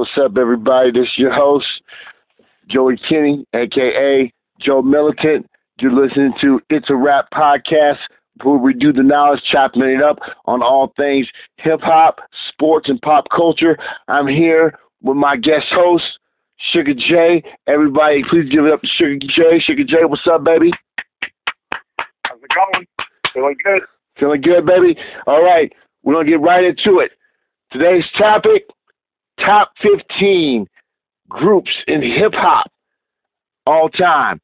What's up, everybody? This is your host, Joey Kinney, aka Joe Militant. You're listening to It's a Rap podcast, where we do the knowledge, chopping it up on all things hip hop, sports, and pop culture. I'm here with my guest host, Suga J. Everybody, please give it up to Suga J. Suga J, what's up, baby? How's it going? Feeling good? Feeling good, baby? All right, we're going to get right into it. Today's topic top 15 groups in hip hop all time.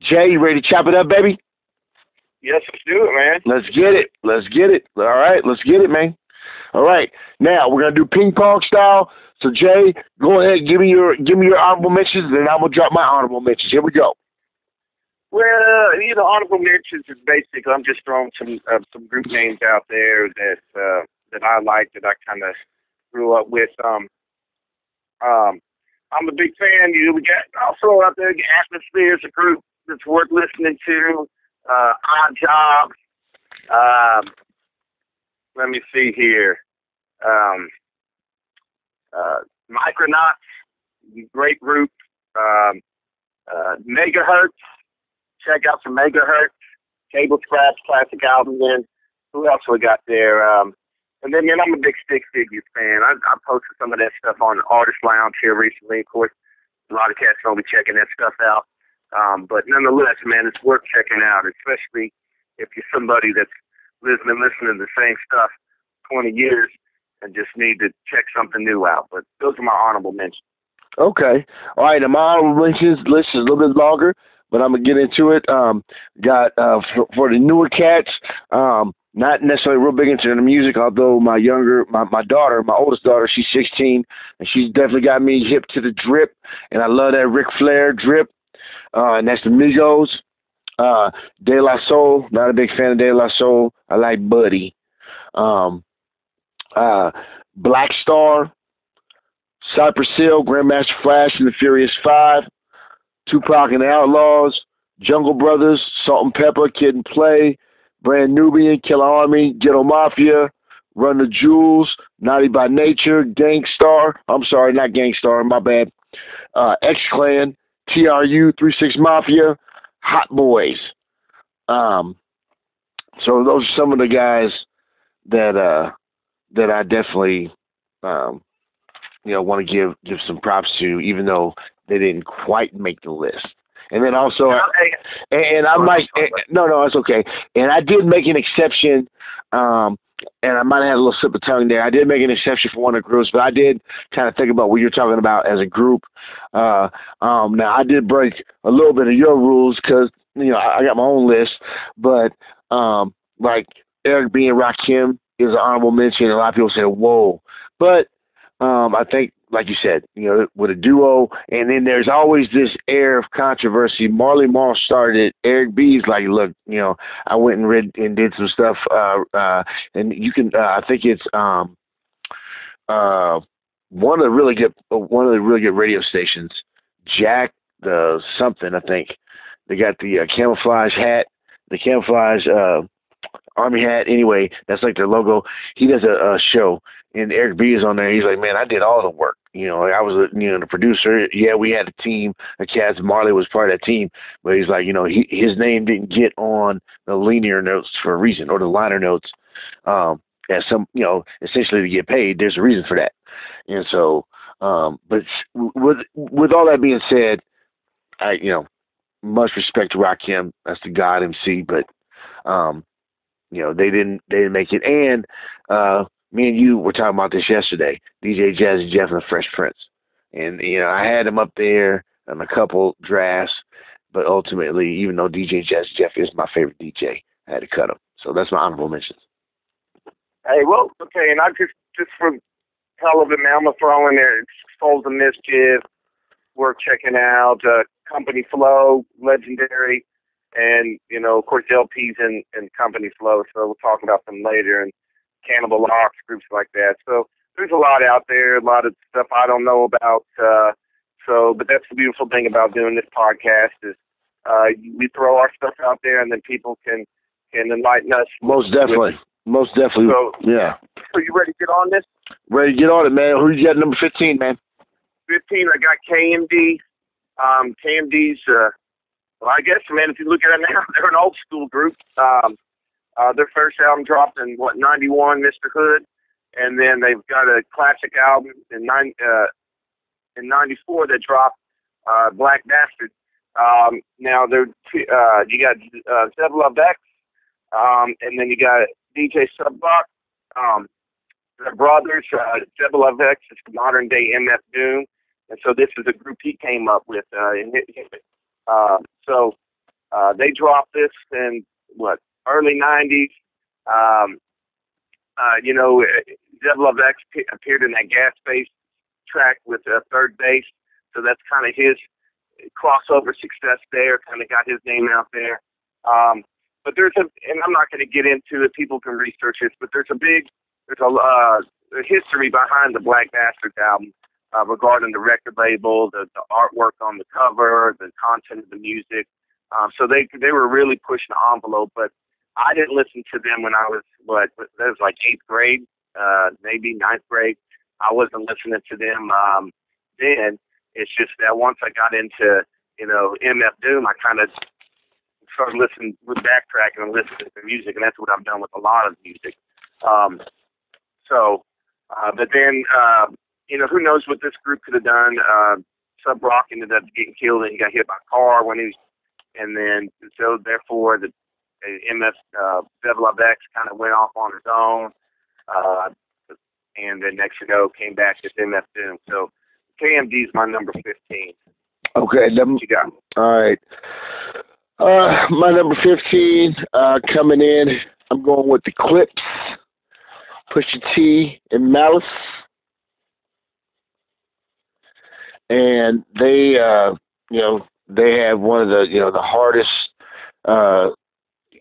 Jay, you ready to chop it up, baby? Yes, let's do it, man. Let's get it. Let's get it. All right, let's get it, man. All right, now we're gonna do ping pong style. So Jay, go ahead, give me your give me your honorable mentions, and I'm gonna drop my honorable mentions. Here we go. Well, you know, honorable mentions is basically I'm just throwing some uh, some group names out there that uh, that I like that I kind of grew up with. Um, um, I'm a big fan. You know, we got also out there. Atmosphere is a group that's worth listening to. Uh, Odd Job. Um, let me see here. Um, uh, Micronauts, great group. Um, uh, Megahertz. Check out some Megahertz. Table Scratch classic album. Then who else we got there? Um, and then, man, I'm a big Stick Figures fan. I, I posted some of that stuff on Artist Lounge here recently. Of course, a lot of cats will be checking that stuff out. Um, but nonetheless, man, it's worth checking out, especially if you're somebody that's listening, listening to the same stuff 20 years and just need to check something new out. But those are my honorable mentions. Okay. All right. And my honorable mentions list is a little bit longer, but I'm gonna get into it. Um, got uh, for, for the newer cats. Um, not necessarily real big into the music, although my younger, my, my daughter, my oldest daughter, she's 16, and she's definitely got me hip to the drip, and I love that Ric Flair drip, uh, and that's the Migos. Uh, De La Soul, not a big fan of De La Soul. I like Buddy. Um, uh, Black Star, Cypress Hill, Grandmaster Flash and the Furious Five, Tupac and Outlawz, Jungle Brothers, Salt and Pepa, Kid and Play, Brand Nubian, Killarmy, Ghetto Mafia, Run the Jewels, Naughty by Nature, Gang Starr. I'm sorry, not Gang Starr, my bad. Uh, X Clan, TRU, Three Six Mafia, Hot Boys. Um, so those are some of the guys that uh, that I definitely um, you know want to give give some props to, even though they didn't quite make the list. And then also, and, and I might, no, no, it's okay. And I did make an exception, um, and I might have had a little slip of tongue there. I did make an exception for one of the groups, but I did kind of think about what you're talking about as a group. Uh, um, now, I did break a little bit of your rules because, you know, I, I got my own list, but um, like Eric B. and Rakim is an honorable mention. A lot of people say, whoa. But um, I think like you said, you know, with a duo, and then there's always this air of controversy. Marley Marl started. Eric B's like, look, you know, I went and read and did some stuff, uh, uh, and you can, uh, I think it's um, uh, one of the really good, one of the really good radio stations, Jack the something, I think. They got the uh, camouflage hat, the camouflage uh, army hat. Anyway, that's like their logo. He does a, a show, and Eric B is on there. He's like, man, I did all the work. You know, I was, you know, the producer. Yeah, we had a team. The cats, Marley was part of that team, but he's like, you know, he, his name didn't get on the linear notes for a reason, or the liner notes. Um, as some, you know, essentially to get paid. There's a reason for that, and so, um, but with with all that being said, I, you know, much respect to Rakim. That's the God MC, but, um, you know, they didn't they didn't make it, and uh me and you were talking about this yesterday. DJ Jazzy Jeff and the Fresh Prince, and you know I had him up there on a couple drafts, but ultimately, even though DJ Jazzy Jeff is my favorite DJ, I had to cut him. So that's my honorable mentions. Hey, well, okay, and I just just for hell of it, man, I'm gonna throw in there Souls of Mischief, worth checking out. Uh, Company Flow, legendary, and you know, of course, LPs and and Company Flow. So we'll talk about them later. And Cannibal Ox, groups like that. So there's a lot out there, a lot of stuff I don't know about. Uh, so, but that's the beautiful thing about doing this podcast is uh, we throw our stuff out there, and then people can can enlighten us. Most definitely, with, most definitely. So, yeah. So you ready to get on this? Ready to get on it, man. Who you got number fifteen, man? 15, I got KMD. Um, KMD's, uh, well, I guess, man, if you look at it now, they're an old school group. Um, uh, their first album dropped in what '91, Mr. Hood, and then they've got a classic album in nine uh, in '94 that dropped uh, Black Bastard. Um, now they're uh, you got uh, Zev Love X, um, and then you got DJ Subroc. Um, their brothers, uh, Zev Love X is modern day MF Doom, and so this is a group he came up with. Uh, and hit, uh, so uh, they dropped this in what early '90s. Um, uh, you know, Zev Love X p- appeared in that Gas Face track with uh, 3rd Bass, so that's kind of his crossover success there. Kind of got his name out there. Um, but there's a, and I'm not going to get into it. People can research this, but there's a big, there's a, uh, a history behind the Black Bastards album uh, regarding the record label, the, the artwork on the cover, the content of the music. Um, so they they were really pushing the envelope. But I didn't listen to them when I was what that was like eighth grade, uh, maybe ninth grade. I wasn't listening to them um, then. It's just that once I got into you know MF Doom, I kind of started listening, backtracking and listening to music, and that's what I've done with a lot of music. Um, so, uh, but then uh, you know who knows what this group could have done. Uh, Subroc ended up getting killed and he got hit by a car when he was, and then so therefore the MF uh, X kind of went off on his own, uh, and then next you know came back as MF Doom. So KMD is my number 15. Okay, What you got? all right. Uh, my number 15 uh, coming in, I'm going with the Clipse, Pusha T, and Malice. And they, uh, you know, they have one of the, you know, the hardest, uh,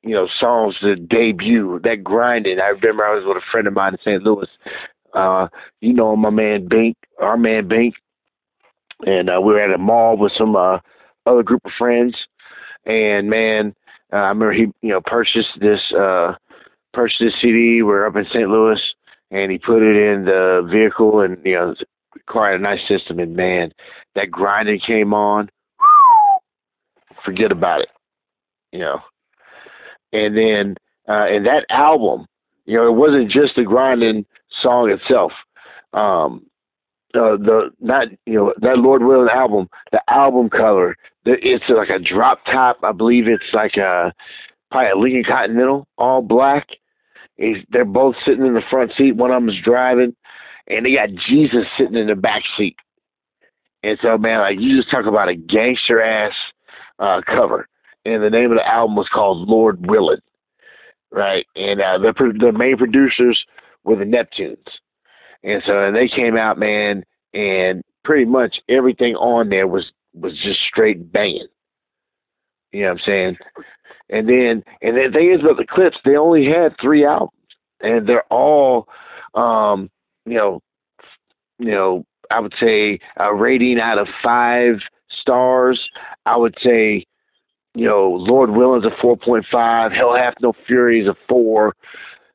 you know, songs to debut. That grinding. I remember I was with a friend of mine in St. Louis. Uh, you know, my man Bink, our man Bink, and uh, we were at a mall with some uh, other group of friends. And man, uh, I remember he, you know, purchased this, uh, purchased this CD. We're up in St. Louis, and he put it in the vehicle, and you know, car had a nice system. And man, that grinding came on. Forget about it, you know. And then, uh, and that album, you know, it wasn't just the grinding song itself. Um, uh, the not you know that Lord Willing album, the album cover, the, it's like a drop top. I believe it's like a probably a Lincoln Continental, all black. Is they're both sitting in the front seat. One of them's driving, and they got Jesus sitting in the back seat. And so, man, like you just talk about a gangster ass uh, cover, and the name of the album was called Lord Willing, right? And uh, the the main producers were the Neptunes. And so and they came out, man, and pretty much everything on there was was just straight banging. You know what I'm saying? And then and the thing is about the Clipse, they only had three albums, and they're all, um, you know, you know, I would say a rating out of five stars. I would say, you know, Lord Willing's a four point five. Hell Hath No Fury is a four.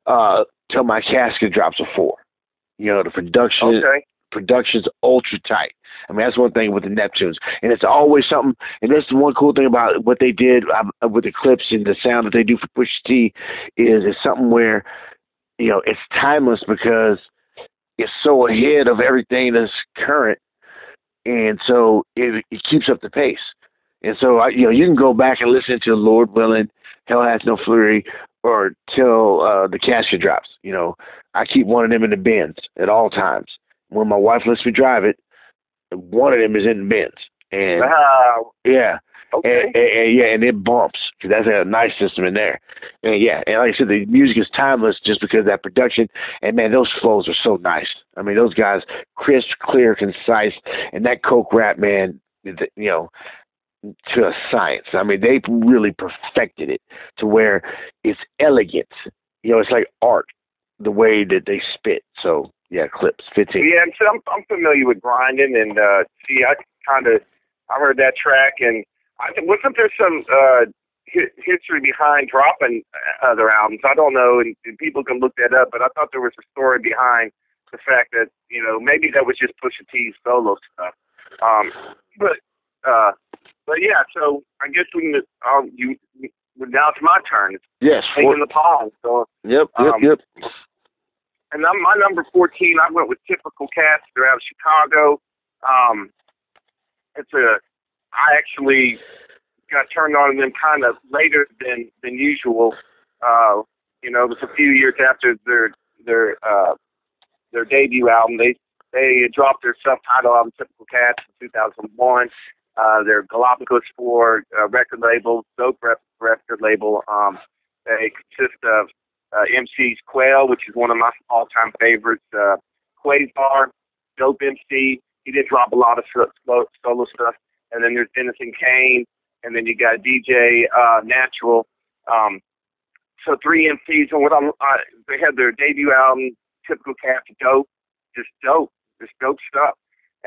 Uh, Till My Casket drops a four. You know, the production Okay. production's ultra tight. I mean, that's one thing with the Neptunes, and it's always something. And that's the one cool thing about what they did uh, with the Clipse and the sound that they do for Push T is it's something where you know it's timeless because it's so ahead of everything that's current, and so it, it keeps up the pace. And so I, you know, you can go back and listen to Lord Willing, Hell Has No Fury, or till uh, the casket drops. You know, I keep one of them in the bins at all times. When my wife lets me drive it, one of them is in the bins. And Wow. yeah, Okay. and, and, and yeah, and it bumps because that's a nice system in there. And yeah, and like I said, the music is timeless just because of that production. And man, those flows are so nice. I mean, those guys crisp, clear, concise, and that coke rap, man, you know, to a science. I mean, they really perfected it to where it's elegant. You know, it's like art the way that they spit. So yeah, Clipse fifteen. Yeah, I'm I'm familiar with grinding, and uh, see, I kind of I heard that track, and I think wasn't there some uh, hi- history behind dropping uh, other albums? I don't know, and, and people can look that up, but I thought there was a story behind the fact that you know maybe that was just Pusha T's solo stuff. Um, but uh, but yeah, so I guess we can. Um, you now it's my turn. It's Yes. taking the palm. So yep. Yep. um, yep. and I'm, my number 14, I went with Typical Cats. They're out of Chicago. Um, it's a, I actually got turned on to them kind of later than than usual. Uh, you know, it was a few years after their their uh, their debut album. They they dropped their self-titled album, Typical Cats, in 2001. Uh, their Galapagos Four uh, record label, dope rep- record label. Um, they consist of uh, MC's Qwel, which is one of my all-time favorites. Uh, Qwazaar, dope MC. He did drop a lot of so- solo, stuff. And then there's Denizen Kane, and then you got DJ uh, Natural. Um, so three MCs, and what I'm, uh, they had their debut album, Typical Cats, dope, just dope, just dope stuff.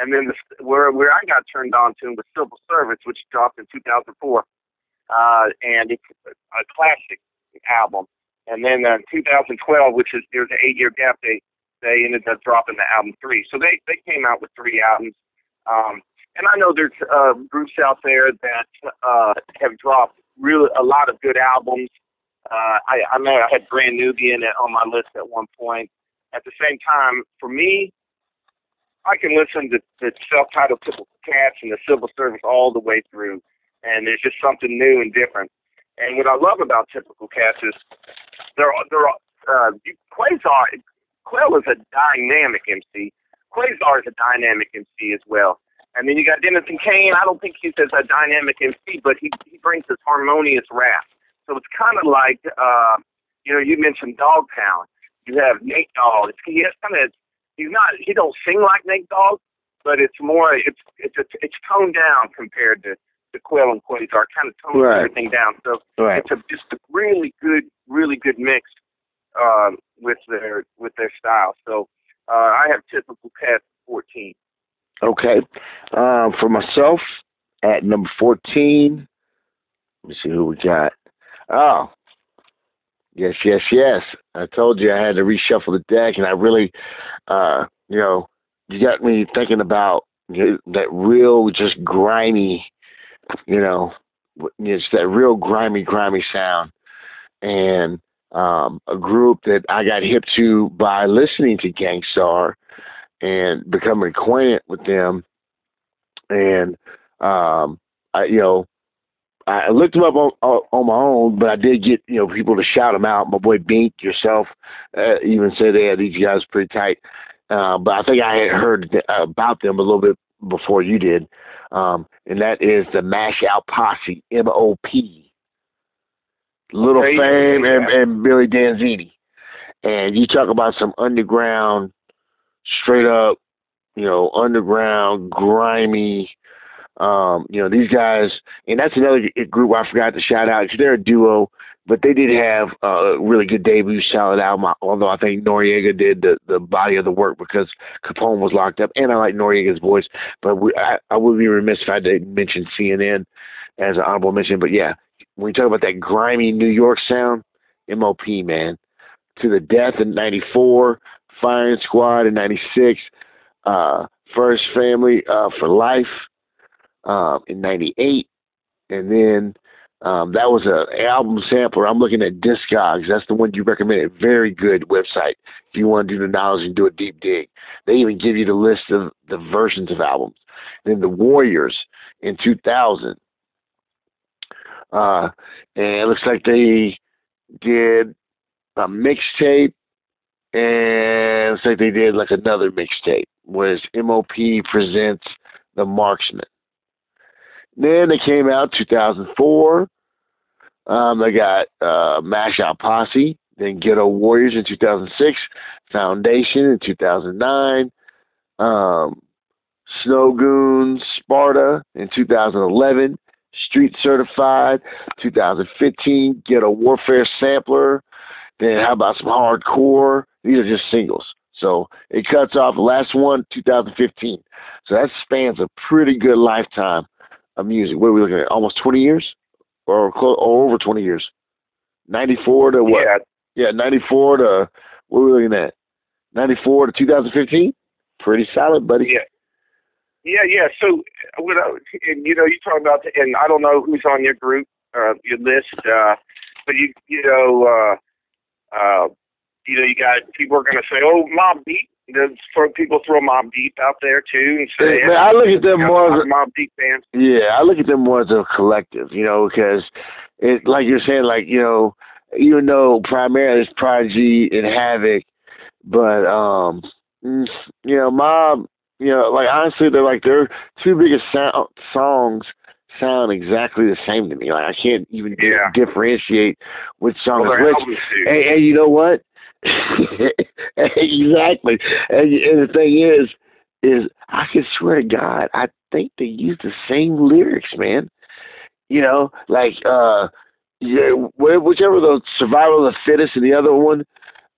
And then the, where where I got turned on to was Civil Service, which dropped in 2004, uh, and it's a classic album. And then uh, 2012, which is there's an eight-year gap, they they ended up dropping the album three. So they they came out with three albums. Um, and I know there's uh, groups out there that uh, have dropped really a lot of good albums. Uh, I, I know I had Brand Nubian on my list at one point. At the same time, for me, I can listen to the self-titled Typical Cats and the Civil Service all the way through, and there's just something new and different. And what I love about Typical Cats is they're they're uh, Qwazaar. Qwel is a dynamic MC. Qwazaar is a dynamic MC as well. And then you got Denizen Kane. I don't think he's as a dynamic MC, but he he brings this harmonious rap. So it's kind of like uh, you know you mentioned Dogtown. You have Nate Dogg. It's, he has kind of he's not he don't sing like Nate Dogg, but it's more it's it's it's, it's toned down compared to to Qwel and Qwazaar. Kind of tones Right. everything down. So Right. it's a, just a really good, really good mix um, with their with their style. So uh, I have typical cat 14. Okay. Um, for myself, at number 14, let me see who we got. Oh, yes, yes, yes. I told you I had to reshuffle the deck, and I really, uh, you know, you got me thinking about you know, that real, just grimy, you know, it's that real grimy, grimy sound. And um, a group that I got hip to by listening to Gang Starr and becoming acquainted with them. And um, I, you know, I looked them up on, on my own, but I did get you know people to shout them out. My boy Bink, yourself, uh, even said, "Yeah, these guys pretty tight." Uh, but I think I had heard th- about them a little bit before you did, um, and that is the Mash Out Posse, M O P. Little Okay, Fame and, and Billy Danzini, and you talk about some underground straight up, you know, underground, grimy. Um, you know, these guys, and that's another group I forgot to shout out. 'cause They're a duo, but they did have a really good debut, solid album. Although I think Noreaga did the, the body of the work because Capone was locked up, and I like Noreaga's voice. But we, I, I would be remiss if I didn't mention CNN as an honorable mention. But yeah, when you talk about that grimy New York sound, MOP man, to the death in '94. Firing Squad in '96, uh, First Family uh, for Life um, in '98, and then um, that was a album sampler. I'm looking at Discogs. That's the one you recommended. Very good website if you want to do the knowledge and do a deep dig. They even give you the list of the versions of albums. Then the Warriors in 2000, uh, and it looks like they did a mixtape and it's like they did like another mixtape was MOP presents The Marksman. Then they came out 2004. Um, they got uh, Mash Out Posse, then Ghetto Warriors in 2006, Foundation in 2009, um, Snow Goons, Sparta in 2011, Street Certified 2015, Ghetto Warfare Sampler. Then how about some hardcore? These are just singles. So it cuts off the last one, 2015. So that spans a pretty good lifetime of music. What are we looking at? Almost 20 years, or, close, or over 20 years. 94 to what? Yeah, Yeah, 94 to what are we looking at? 94 to 2015. Pretty solid, buddy. Yeah. Yeah, yeah. So, what I, and, you know, you're talking about, the, and I don't know who's on your group, uh, your list, uh, but you, you know, uh, uh, you know, you got people are going to say, "Oh, Mobb Deep." Throw people throw Mobb Deep out there too, and say, Man, I look at them more as a, Mobb Deep fans. Yeah, I look at them more as a collective, you know, because it, like you're saying, like you know, even though primarily it's Prodigy and Havoc, but um, mm, you know, Mob, you know, like honestly, they're like their two biggest sound, songs sound exactly the same to me. Like I can't even Yeah. differentiate which song Well, is which. And, and you know what? Exactly. And, and the thing is, is I can swear to God, I think they use the same lyrics, man. You know, like uh, yeah, wh- whichever the survival of the fittest and the other one,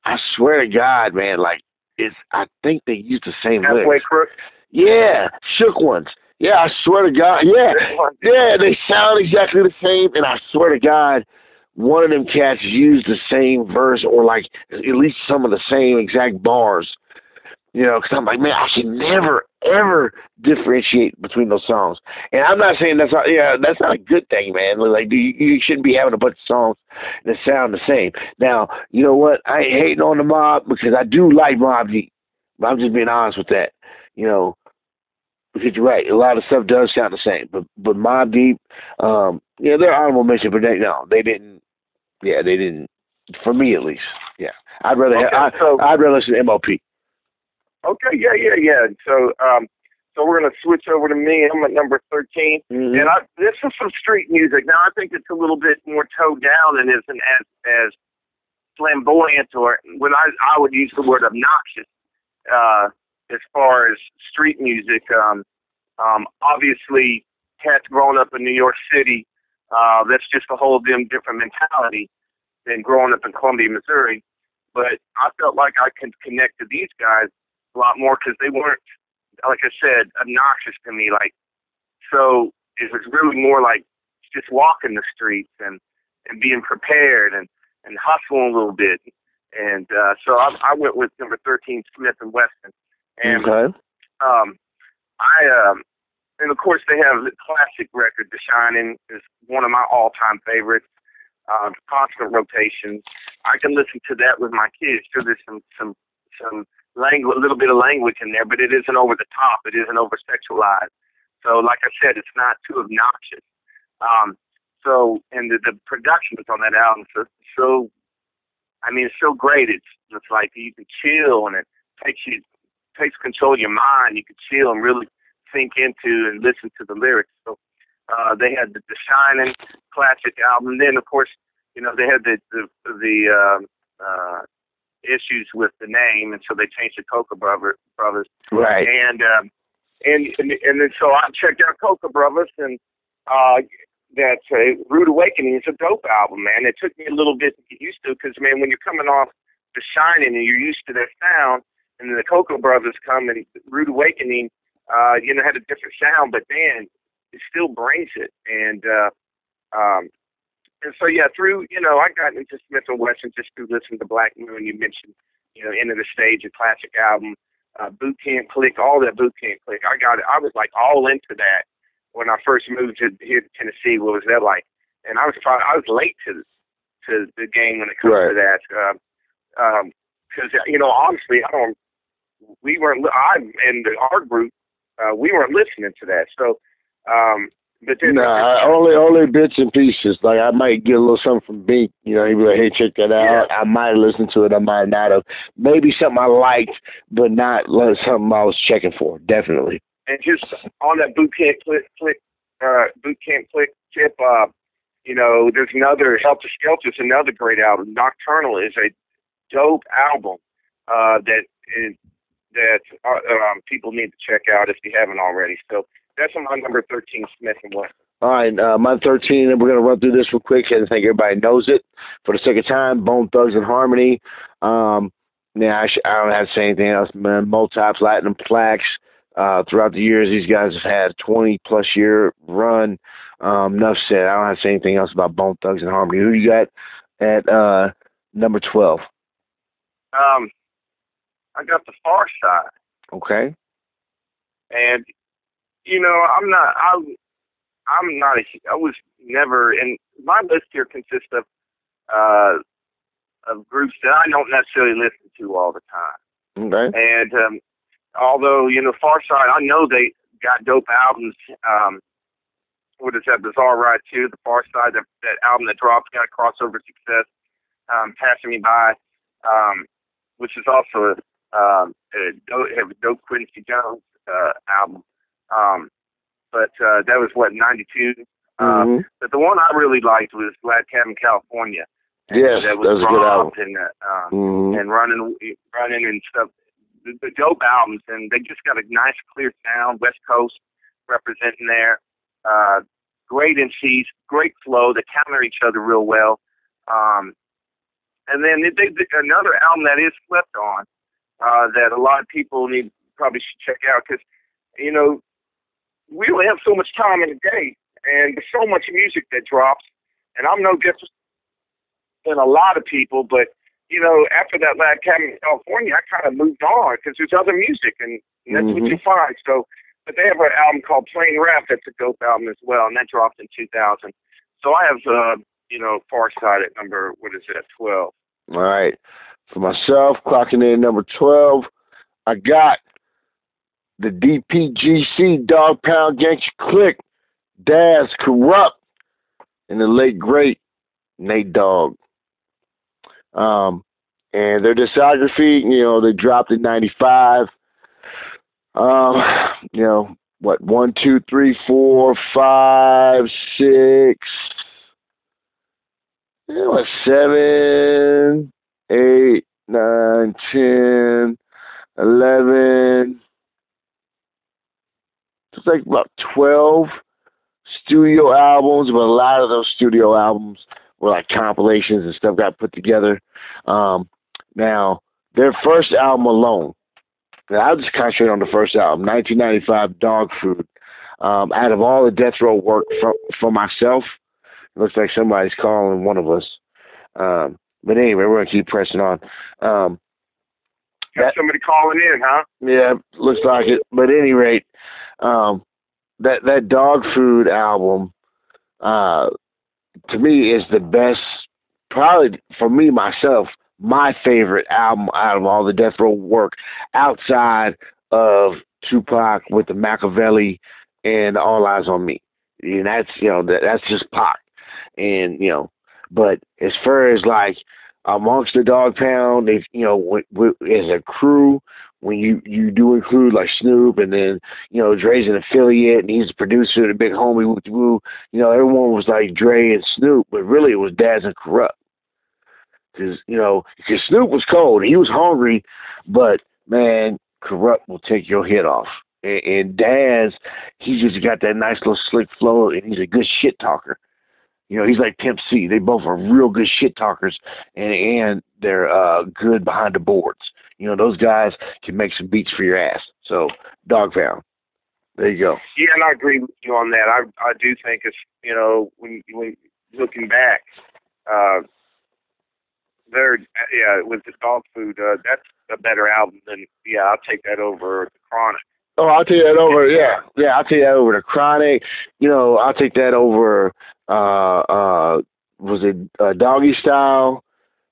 I swear to God, man, like it's. I think they use the same Halfway lyrics. crook. Yeah, shook ones. Yeah, I swear to God. Yeah, yeah, they sound exactly the same, and I swear to God, one of them cats used the same verse or like at least some of the same exact bars. You know, because I'm like, man, I can never ever differentiate between those songs. And I'm not saying that's not, yeah, that's not a good thing, man. Like, you, you shouldn't be having a bunch of songs that sound the same. Now, you know what? I ain't hating on the mob because I do like Mobb Deep. I'm just being honest with that. You know, because you're right, a lot of stuff does sound the same. But but Mobb Deep, um, yeah, they're honorable mention, but they no, they didn't. Yeah, they didn't. For me, at least. Yeah, I'd rather Okay, have, so- I, I'd rather listen to MOP. Okay, yeah, yeah, yeah. So, um, so we're gonna switch over to me. I'm at number 13. Mhm. And I, this is some street music. Now I think it's a little bit more toned down and isn't as as flamboyant or when I I would use the word obnoxious uh, as far as street music. Um, um, obviously, cats growing up in New York City, uh, that's just a whole damn different mentality than growing up in Columbia, Missouri. But I felt like I could connect to these guys a lot more because they weren't, like I said, obnoxious to me. Like so it was really more like just walking the streets and and being prepared and and hustling a little bit and uh so i i went with number 13 smith and wesson and okay. um i um and of course they have the classic record the shining is one of my all time favorites uh constant rotation i can listen to that with my kids sure there's some some some language a little bit of language in there but it isn't over the top it isn't over sexualized so, like I said, it's not too obnoxious. Um, so, and the, the production on that album so, so, I mean, it's so great. It's it's like you can chill and it takes you takes control of your mind. You can chill and really think into and listen to the lyrics. So, uh, they had the, the Shining classic album. Then, of course, you know they had the the the um, uh, issues with the name, and so they changed to Cocoa Brother, Brothers Right. and um, and and and then so I checked out Cocoa Brothers and uh, that uh, Rude Awakening is a dope album, man. It took me a little bit to get used to because man, when you're coming off The Shining and you're used to that sound, and then the Cocoa Brothers come and Rude Awakening, uh, you know, had a different sound, but man, it still brings it. And uh, um, and so yeah, through you know, I got into Smith and Wesson just through listening to Black Moon. You mentioned you know, End of the Stage, a classic album uh, boot camp click, all that boot camp click. I got it. I was like all into that when I first moved to here to Tennessee. What was that like? And I was probably I was late to to the game when it comes Right. to that. Um, um 'cause you know, honestly, I don't. We weren't. I and the, our group, uh, we weren't listening to that. So, um, but then Nah, I- only only bits and pieces. Like I might get a little something from Bink. You know, he'd be like, "Hey, check that out." I might listen to it. I might not have. Maybe something I liked, but not like something I was checking for. Definitely. and just on that boot camp click, click uh, boot camp click tip, uh, you know, there's another Heltah Skeltah is another great album. Nocturnal is a dope album uh, that is, that uh, um, people need to check out if you haven't already. So that's my number 13, Smith and Wesson. All right, uh, my 13, and we're going to run through this real quick. I think everybody knows it. For the second time, Bone Thugs and Harmony. Um, yeah, I, sh- I don't have to say anything else, man. Multi platinum plaques. Uh, throughout the years, these guys have had a 20 plus year run. Um, enough said. I don't have to say anything else about Bone Thugs and Harmony. Who you got at uh, number 12? Um, I got the Far Side. Okay. And you know, I'm not. I I'm not a. I was never. And my list here consists of uh of groups that I don't necessarily listen to all the time. Okay. And um, although you know, Pharcyde, I know they got dope albums. Um, what is that? Bizarre Ride 2, The Pharcyde, that, that album that dropped, got crossover success. Um, Passing Me By, um, which is also a, um, a, dope, a dope Quincy Jones uh, album. Um, but uh, that was what '92. Mm-hmm. Um, but the one I really liked was Glad Cabin, California. And Yes, that that was a good album. and uh, um, Mm-hmm. and running running and stuff. The, the dope albums, and they just got a nice clear sound. West Coast representing there. Uh, great MCs, great flow. They counter each other real well. Um, and then they, they, another album that is slept on uh, that a lot of people need probably should check out because you know we only have so much time in a day, and there's so much music that drops. And I'm no different than a lot of people, but you know, after that last cabin in California, I kind of moved on because there's other music, and, and that's Mhm. what you find. So, but they have an album called Plain Rap that's a dope album as well, and that dropped in 2000. So I have, uh, you know, Far Side at number what is it, 12. All right. For myself, clocking in number 12, I got the DPGC Dogg Pound Gangster Click, Daz Kurupt, and the late great Nate Dogg. Um, and their discography, you know, they dropped in '95. Um, you know, what one, two, three, four, five, six, you know, what, seven, eight, nine, ten, eleven. It's like about twelve studio albums, but a lot of those studio albums were like compilations and stuff got put together. Um, now, their first album alone, I'll just concentrate on the first album, 1995, Dogg Food. Um, out of all the death row work for, for myself, looks like somebody's calling one of us. Um, but anyway, we're gonna keep pressing on. Um, Got That- somebody calling in, huh? yeah, looks like it. But at any rate, um, that that dog food album, uh, to me is the best. Probably for me myself, my favorite album out of all the Death Row work, outside of Tupac with the Machiavelli and All Eyes on Me. And that's you know that, that's just Pac, and you know. But as far as like amongst the Dogg Pound, they you know w- w- as a crew, when you you do include like Snoop and then you know Dre's an affiliate and he's a producer, the big homie Woo Woo. You know everyone was like Dre and Snoop, but really it was Daz and Kurupt. Because you know, because Snoop was cold, he was hungry, but man, Kurupt will take your head off. And, and Daz, he just got that nice little slick flow, and he's a good shit talker. You know, he's like Pimp C. They both are real good shit talkers, and and they're uh, good behind the boards. You know, those guys can make some beats for your ass. So, Dogg Pound. There you go. Yeah, and I agree with you on that. I I do think it's you know when when looking back, uh, there yeah with the dog food uh, that's a better album than yeah I'll take that over the Chronic. Oh, I'll take that over. Yeah, yeah, I'll take that over the Chronic. You know, I'll take that over. Uh, uh, was it uh, Doggy Style?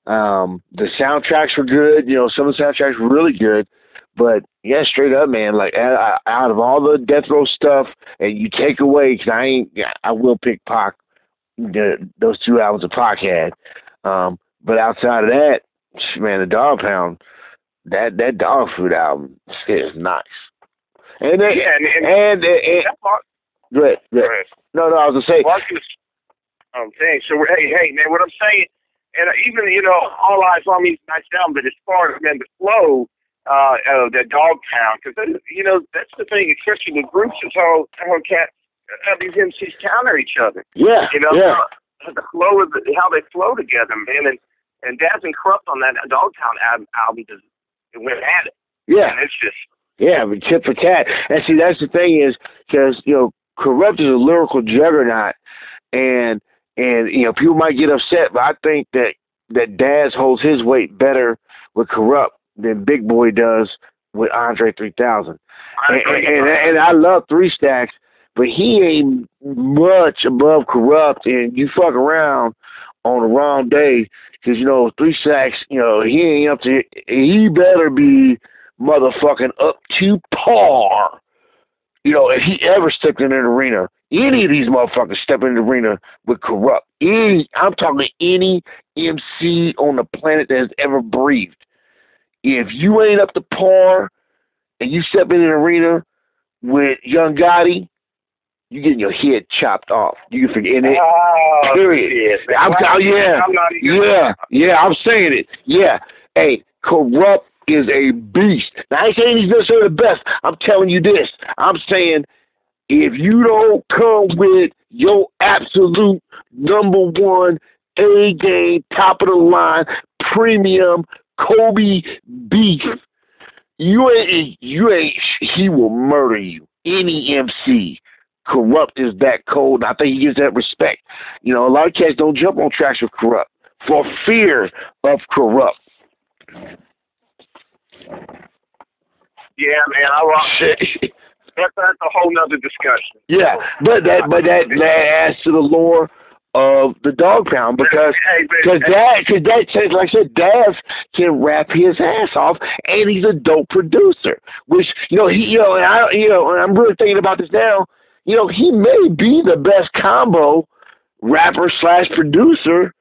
Um, the soundtracks were good. You know, some of the soundtracks were really good. But yeah, straight up, man. Like out of all the death row stuff, and you take away, cause I ain't, I will pick Pac. The, those two albums that Pac had. Um, but outside of that, man, the Dogg Pound, that that dog food album is nice. And then, Yeah, and, and, and, and, and that part, go ahead, go ahead. no, no, I was gonna say, Marcus. I'm saying so. We're, hey, hey, man, what I'm saying, and even you know, all eyes on me is nice album, but as far as man, the flow, uh, uh the Dogg Pound, because you know that's the thing, especially with groups, is how how cat how these MCs counter each other. yeah, You know, yeah, the flow of the, how they flow together, man. And and Daz and Kurupt on that Dogtown album, album just it went at it, yeah, and it's just yeah, but tit for tat. And see, that's the thing is, because you know, Kurupt is a lyrical juggernaut, and and you know, people might get upset, but I think that that Daz holds his weight better with Kurupt than Big Boi does with Andre 3000. And, and, and, and I love Three Stacks, but he ain't much above Kurupt, and you fuck around on the wrong day because you know Three Stacks, you know he ain't up to. He better be motherfucking up to par. You know, if he ever stepped in an arena, any of these motherfuckers step in the arena with Kurupt. Any, I'm talking any MC on the planet that has ever breathed. If you ain't up to par and you step in an arena with Young Gotti, you getting your head chopped off. You can forget it. Oh, Period. shit. I'm yeah, I'm yeah, yeah. I'm saying it. Yeah. Hey, Kurupt is a beast. Now I ain't saying he's necessarily the best. I'm telling you this. I'm saying if you don't come with your absolute number one A game, top of the line, premium Kobe beef, you ain't you ain't he will murder you. Any MC. Kurupt is that cold. I think he gives that respect. You know, a lot of cats don't jump on tracks with Kurupt for fear of Kurupt. Yeah, man, I love that's that's a whole nother discussion. yeah, but that but that that adds to the lore of the dog pound because hey, because that because that says like I said, Daz can rap his ass off, and he's a dope producer. Which you know he you know and I you know and I'm really thinking about this now. You know he may be the best combo rapper slash producer.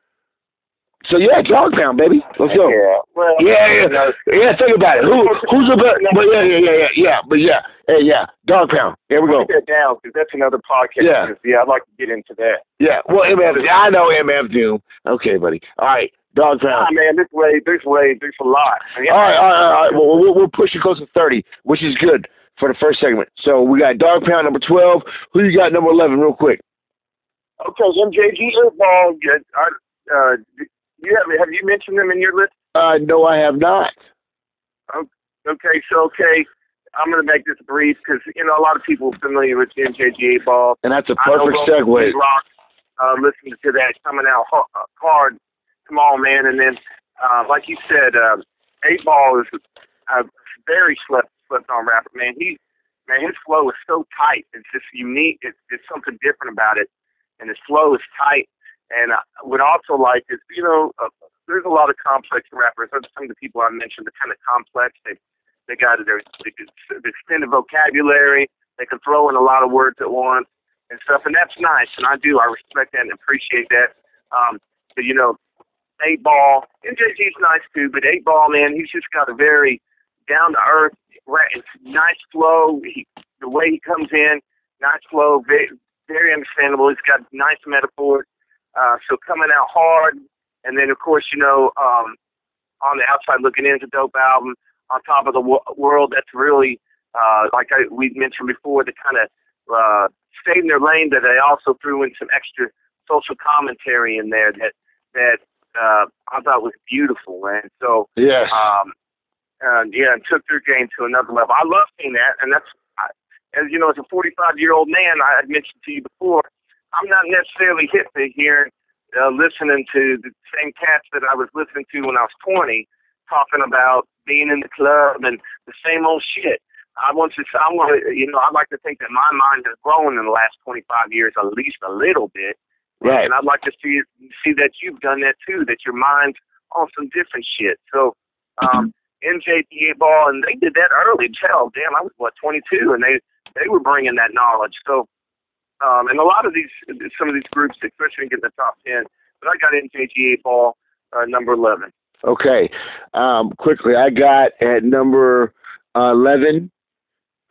So yeah, dog pound baby, let's go. yeah, well, Yeah, yeah, yeah. Think about it. Who, who's the best? But yeah, yeah, yeah, yeah, yeah. But yeah, hey, yeah. Dog pound. Here we go. Write that down because that's another podcast. Yeah. yeah, I'd like to get into that. Yeah. Well, MF. I know MF Doom. Okay, buddy. All right. Dog Ah, pound. man, this way, this way, there's a lot. Yeah. All right, all right, all right. Well, we'll, we'll push you close to thirty, which is good for the first segment. So we got dog pound number twelve. Who you got number eleven? Real quick. Okay, MJG Earthball. Yeah, uh, you have have you mentioned them in your list? Uh, no, I have not. Okay, so okay, I'm gonna make this brief because you know a lot of people are familiar with MJG Ball. And that's a perfect segue. Rock, uh, listening to that coming out uh, hard. Come on, man. And then, uh, like you said, uh, Eight Ball is a very slept slept on rapper, man. He, man, his flow is so tight. It's just unique. It's, it's something different about it, and his flow is tight. And I would also like is, you know, uh, there's a lot of complex rappers. Some of the people I mentioned are kind of complex. They they got their their extended vocabulary. They can throw in a lot of words at once and stuff, and that's nice. And I do, I respect that and appreciate that. Um, but you know, eight ball, MJG's nice too, but eight ball, man, he's just got a very down to earth, nice flow. He, the way he comes in, nice flow, very, very understandable. He's got nice metaphors. Uh, so coming out hard, and then of course, you know, um, on the outside looking in, it's a dope album. On top of the wo- world, that's really uh, like I, we mentioned before, the kind of uh, stayed in their lane, but they also threw in some extra social commentary in there that that uh, I thought was beautiful, man. So Yes. um, and yeah, and took their game to another level. I love seeing that, and that's I, as you know, as a 45 year old man, I had mentioned to you before, I'm not necessarily hip to hearing, uh, listening to the same cats that I was listening to when I was 20, talking about being in the club and the same old shit. I want to, I want to, you know, I'd like to think that my mind has grown in the last 25 years, at least a little bit. Right. And I'd like to see see that you've done that too, that your mind's on some different shit. So, um, MJPA ball, and they did that early. Hell, damn, I was what 22, and they they were bringing that knowledge. So, um, and a lot of these, some of these groups, especially get in the top 10. But I got MJGA ball uh, number 11. Okay. Um, quickly, I got at number uh, 11.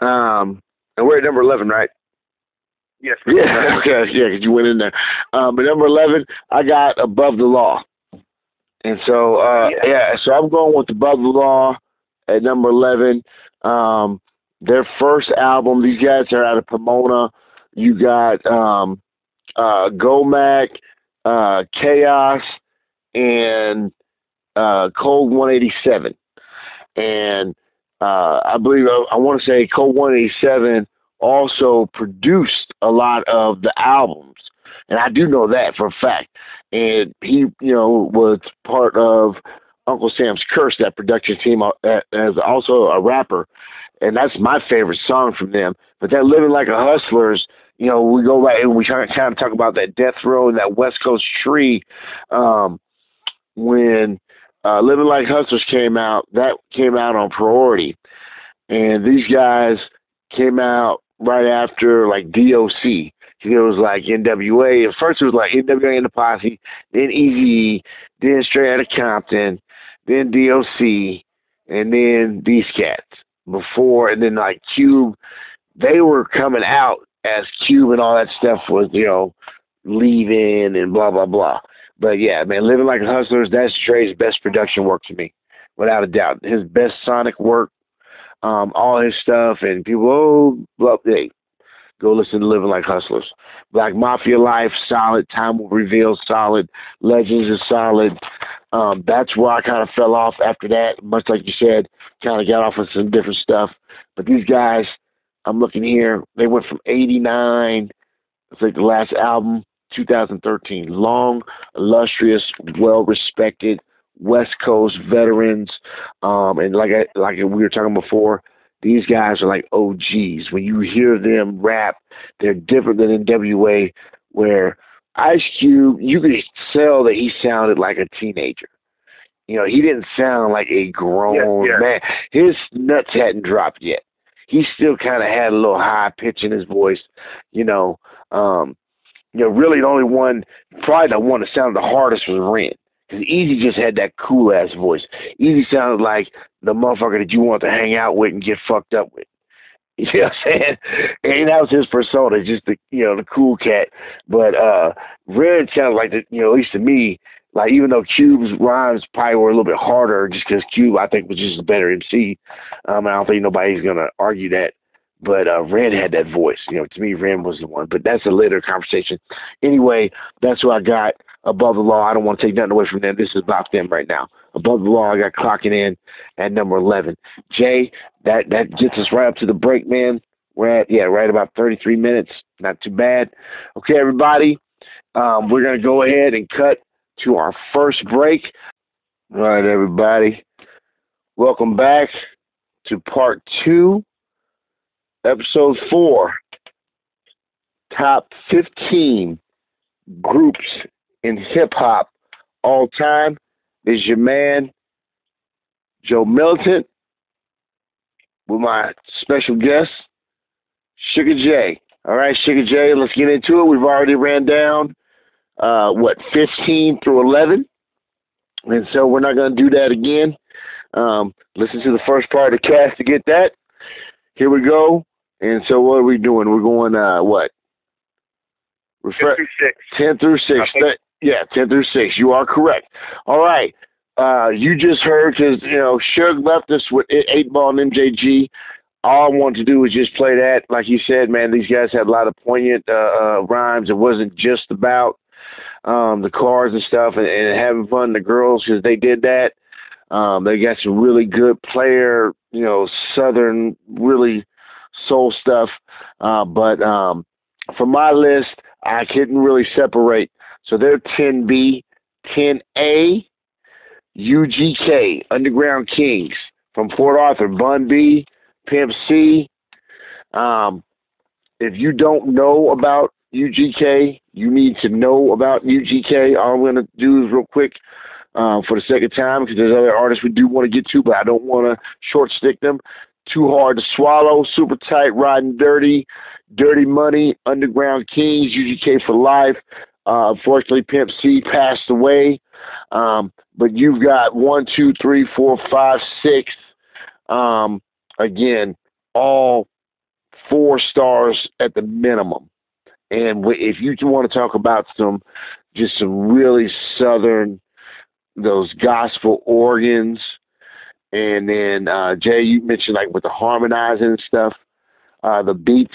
Um, and we're at number 11, right? Yes. Yeah. Okay. Yeah, because you went in there. Um, but number 11, I got Above the Law. And so, uh, Yeah. yeah, so I'm going with Above the Law at number 11. Um, their first album, these guys are out of Pomona. You got um, uh, Gomac, uh, Chaos, and uh, Cold 187. And uh, I believe, I, I want to say Cold 187 also produced a lot of the albums. And I do know that for a fact. And he, you know, was part of Uncle Sam's Curse, that production team, uh, as also a rapper, and that's my favorite song from them. But that Living Like a Hustler's, you know, we go back and we kind of, kind of talk about that Death Row and that West Coast Tree. Um, when uh, Living Like Hustlers came out, that came out on priority, and these guys came out right after like DOC. It was like NWA. At first, it was like NWA and the Posse, then Eazy, then Straight Outta Compton, then DOC, and then these cats. Before and then like Cube, they were coming out as Cube and all that stuff was you know leaving and blah blah blah. But yeah, man, living like a hustler, that's Dre's best production work to me, without a doubt. His best sonic work, um, all his stuff, and people, oh, well, hey, go listen to Living Like Hustlers. Black Mafia Life, solid. Time will reveal, solid. Legends is solid. Um, that's where I kind of fell off after that. Much like you said, kind of got off with some different stuff. But these guys, I'm looking here, they went from 89, it's like the last album, 2013. Long, illustrious, well respected West Coast veterans. Um, and like I, like we were talking before, these guys are like OGs. When you hear them rap, they're different than NWA, where Ice Cube, you could tell that he sounded like a teenager. You know, he didn't sound like a grown yeah, yeah. man. His nuts hadn't dropped yet. He still kind of had a little high pitch in his voice. You know, um, you know, really the only one, probably the one that sounded the hardest was Ren. Because Eazy just had that cool ass voice. Eazy sounded like the motherfucker that you want to hang out with and get fucked up with. You know what I'm saying? And that was his persona, just the you know, the cool cat. But uh Ren sounded like the you know, at least to me, like even though Cube's rhymes probably were a little bit harder just because Cube I think was just a better MC. Um I don't think nobody's gonna argue that. But uh, Ren had that voice. You know, to me, Ren was the one. But that's a later conversation. Anyway, that's what I got. Above the law, I don't want to take nothing away from them. This is about them right now. Above the law, I got clocking in at number 11. Jay, that, that gets us right up to the break, man. We're at, yeah, right about 33 minutes. Not too bad. Okay, everybody, um, we're going to go ahead and cut to our first break. All right, everybody. Welcome back to part two episode four, top 15 groups in hip hop all time is your man, Joe Militant, with my special guest, Suga J. All right, Suga J, let's get into it. We've already ran down, uh, what, 15 through 11. And so we're not going to do that again. Um, listen to the first part of the cast to get that. Here we go. And so what are we doing? We're going uh what? Refre- 10 through 6. 10 through 6. That, yeah, 10 through 6. You are correct. All right. Uh, you just heard because, you know, Suge left us with 8 Ball and MJG. All I wanted to do was just play that. Like you said, man, these guys had a lot of poignant uh, uh, rhymes. It wasn't just about um, the cars and stuff and, and having fun, the girls, because they did that. Um, they got some really good player, you know, Southern, really soul stuff. Uh, but um, for my list, I couldn't really separate. So they're 10B, 10A, UGK, Underground Kings from Port Arthur, Bun B, Pimp C. Um, if you don't know about UGK, you need to know about UGK. All I'm going to do is real quick uh, for the second time because there's other artists we do want to get to, but I don't want to short stick them. Too Hard to Swallow, Super Tight, Riding Dirty, Dirty Money, Underground Kings, UGK for Life. Uh, unfortunately, Pimp C passed away. Um, but you've got one, two, three, four, five, six. Um, again, all four stars at the minimum. And if you want to talk about some, just some really southern, those gospel organs, and then uh, Jay, you mentioned like with the harmonizing stuff, uh, the beats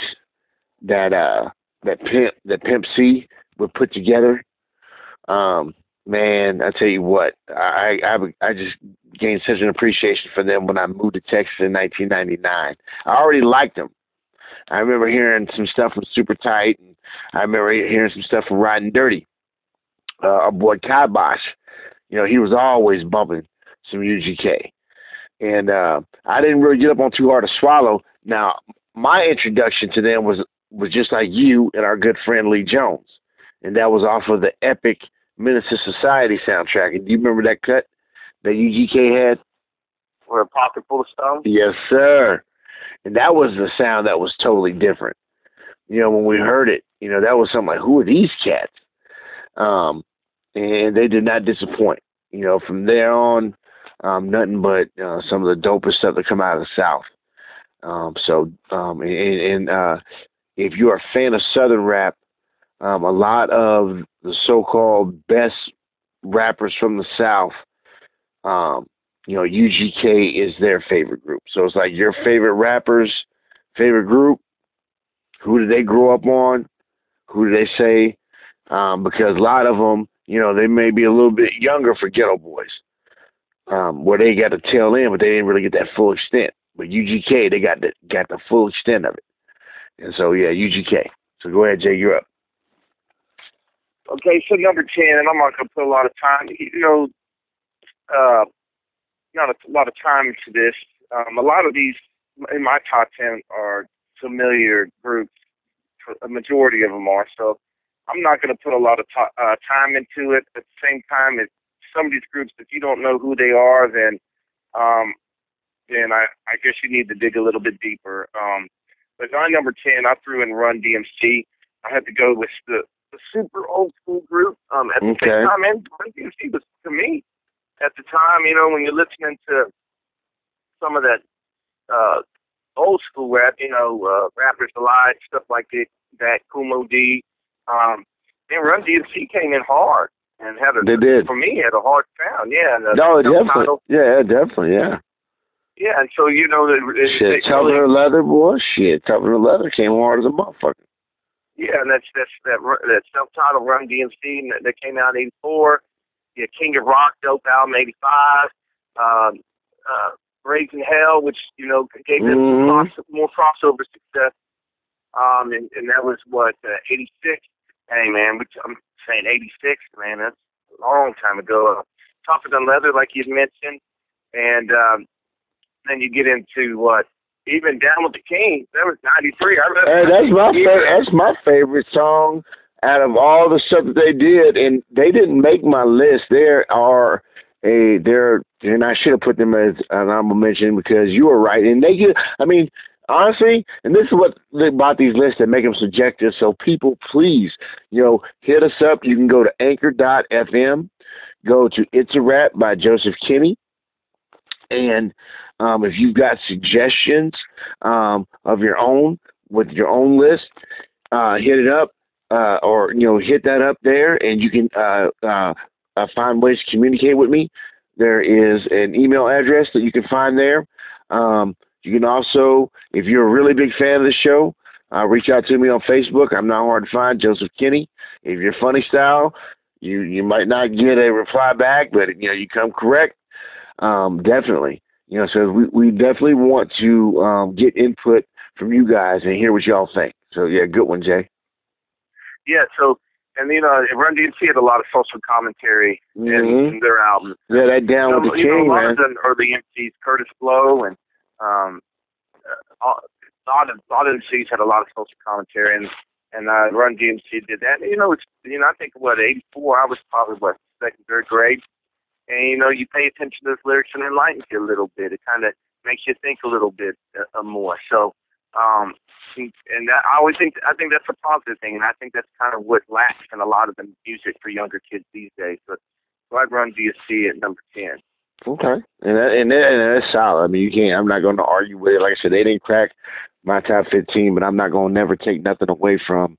that uh, that pimp that Pimp C would put together. Um, man, I tell you what, I, I I just gained such an appreciation for them when I moved to Texas in 1999. I already liked them. I remember hearing some stuff from Super Tight, and I remember hearing some stuff from Riding Dirty. Uh, our boy Kibosh, you know, he was always bumping some UGK. And uh, I didn't really get up on Too Hard to Swallow. Now, my introduction to them was was just like you and our good friend Lee Jones, and that was off of the epic Menace II Society soundtrack. And do you remember that cut that UGK had? For a pocket full of stones. Yes, sir. And that was the sound that was totally different. You know, when we heard it, you know, that was something like, who are these cats? Um, and they did not disappoint. You know, from there on, um, nothing but uh, some of the dopest stuff that come out of the South. Um, so, um, and, and uh, if you're a fan of Southern rap, um, a lot of the so-called best rappers from the South, um, you know, UGK is their favorite group. So it's like your favorite rappers, favorite group. Who did they grow up on? Who do they say? Um, because a lot of them, you know, they may be a little bit younger for Geto Boys, um, where they got the tail end, but they didn't really get that full extent. But UGK, they got the got the full extent of it. And so yeah, UGK. So go ahead, Jay, you're up. Okay, so number ten, and I'm not gonna put a lot of time. You know, uh, not a, a lot of time into this. Um, a lot of these in my top ten are familiar groups. A majority of them are. So I'm not to put a lot of t- uh, time into it. At the same time, if some of these groups, if you don't know who they are, then um, then I, I guess you need to dig a little bit deeper. Um, but my number ten, I threw in Run DMC. I had to go with the, the super old school group. Um, at the Okay. same time, and Run DMC was to me at the time. You know, when you're listening to some of that uh, old school rap, you know, uh, rappers alive, stuff like that, that Kool Moe Dee. Um, and Run DMC came in hard and had a They did. for me had a hard sound. Yeah, and, uh, No, the definitely. subtitle- Yeah, definitely. Yeah. Yeah, and so you know, it, it, Shit, it tougher really, leather, boy. Shit, tougher than leather came hard as a motherfucker. yeah, and that's that's that that self-titled Run DMC that, that came out in '84. Yeah, King of Rock, Dope album '85. Um, uh, Raising Hell, which you know gave them Mhm. cross, more crossover success. Um, and, and that was what uh, '86. Hey man, which I'm saying '86, man. That's a long time ago. Uh, Tougher than leather, like you mentioned, and um, then you get into what even down with the King. That was '93. I remember. Hey, that's my favorite. That's my favorite song out of all the stuff that they did, and they didn't make my list. There are a there, and I should have put them as an honorable mention because you were right, and they get. I mean, honestly, and this is what about these lists that make them subjective. So people, please, you know, hit us up. You can go to Anchor.fm, go to It's a Rap by Joseph Kinney, and um, if you've got suggestions um, of your own with your own list, uh, hit it up uh, or you know hit that up there, and you can uh, uh, uh, find ways to communicate with me. There is an email address that you can find there. Um, you can also, if you're a really big fan of the show, uh, reach out to me on Facebook. I'm not hard to find, Joseph Kinney. If you're funny style, you you might not get a reply back, but you know you come correct. Um, definitely, you know. So we we definitely want to um, get input from you guys and hear what y'all think. So yeah, good one, Jay. Yeah. So, and you know, Run DMC had a lot of social commentary in, Mhm. in their albums. Yeah, that down you with the you know, king, a lot man. of the early MCs, Kurtis Blow, and um, uh, a lot of a lot of MCs had a lot of social commentary, and and uh, Run DMC did that. And, you know, it's you know, I think what '84, I was probably what second, third grade, and you know, you pay attention to those lyrics and it enlightens you a little bit. It kind of makes you think a little bit uh, more. So. Um, and that, I always think I think that's a positive thing, and I think that's kind of what lacks in a lot of the music for younger kids these days. But so I'd run DMC at number ten. Okay, and that, and, that, and that's solid. I mean, you can't. I'm not going to argue with it. Like I said, they didn't crack my top 15, but I'm not going to never take nothing away from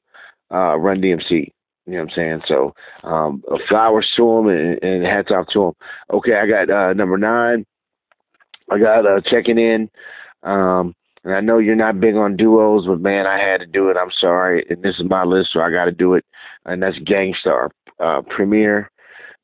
uh, Run DMC. You know what I'm saying? So, um, flowers to them and, and hats off to them. Okay, I got uh, number nine. I got uh, checking in. Um, and I know you're not big on duos, but man, I had to do it. I'm sorry. And this is my list, so I got to do it. And that's Gang Starr, uh, Premier,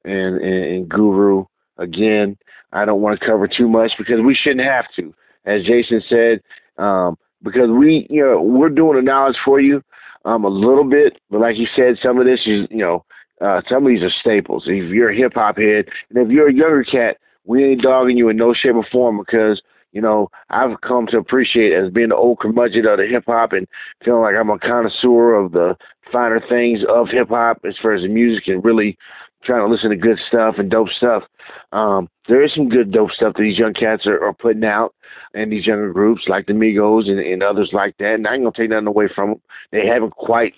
and, and, and Guru. Again, I don't want to cover too much because we shouldn't have to. As Jason said, um, because we, you know, we're doing the knowledge for you um, a little bit, but like you said, some of this is, you know, uh, some of these are staples. If you're a hip hop head, and if you're a younger cat, we ain't dogging you in no shape or form because you know I've come to appreciate as being the old curmudgeon of the hip hop and feeling like I'm a connoisseur of the finer things of hip hop as far as the music and really trying to listen to good stuff and dope stuff. Um, there is some good dope stuff that these young cats are, are putting out, and these younger groups like the Migos and, and others like that. And I ain't gonna take nothing away from them. They haven't quite,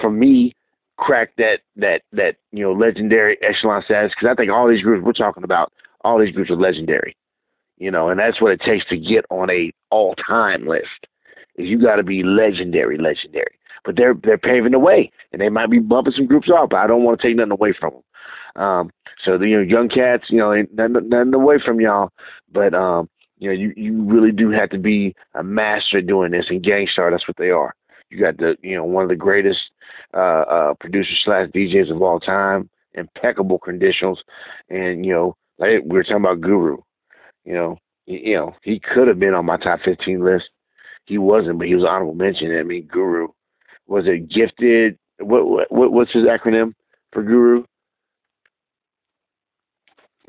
for me, cracked that that that you know legendary echelon status because I think all these groups we're talking about, all these groups are legendary. You know, and that's what it takes to get on a all time list. Is you got to be legendary, legendary. But they're they're paving the way, and they might be bumping some groups off. But I don't want to take nothing away from them. Um, so the you know young cats, you know, nothing, nothing away from y'all, but um, you know, you you really do have to be a master doing this. And Gang Starr, that's what they are. You got the you know one of the greatest uh, uh, producers slash DJs of all time, impeccable credentials, and you know, like we were talking about Guru. You know, you, you know, he could have been on my top 15 list. He wasn't, but he was honorable mention. I mean, Guru was it gifted? What what what's his acronym for Guru?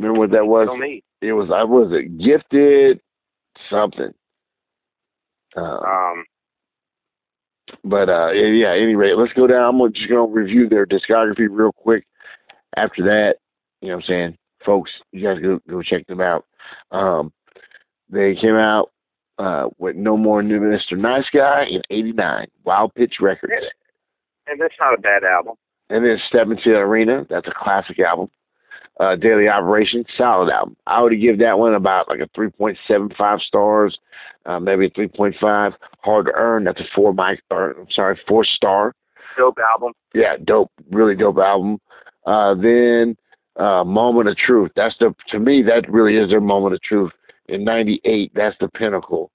Remember what that was? It was I was it gifted something. Uh, um. But uh, yeah. Any rate, let's go down. I'm just gonna review their discography real quick. After that, you know what I'm saying, folks, you guys go go check them out. Um, they came out uh, with No More New Minister Nice Guy in '89, Wild Pitch Records. And that's not a bad album. And then Step Into the Arena, that's a classic album uh, Daily Operation, solid album. I would give that one about like a 3.75 stars, uh, maybe a 3.5. Hard to Earn, that's a four mic, or I'm sorry, four star. Dope album. Yeah, dope, really dope album. Uh, then uh, Moment of Truth, that's the to me that really is their moment of truth. In '98, that's the pinnacle.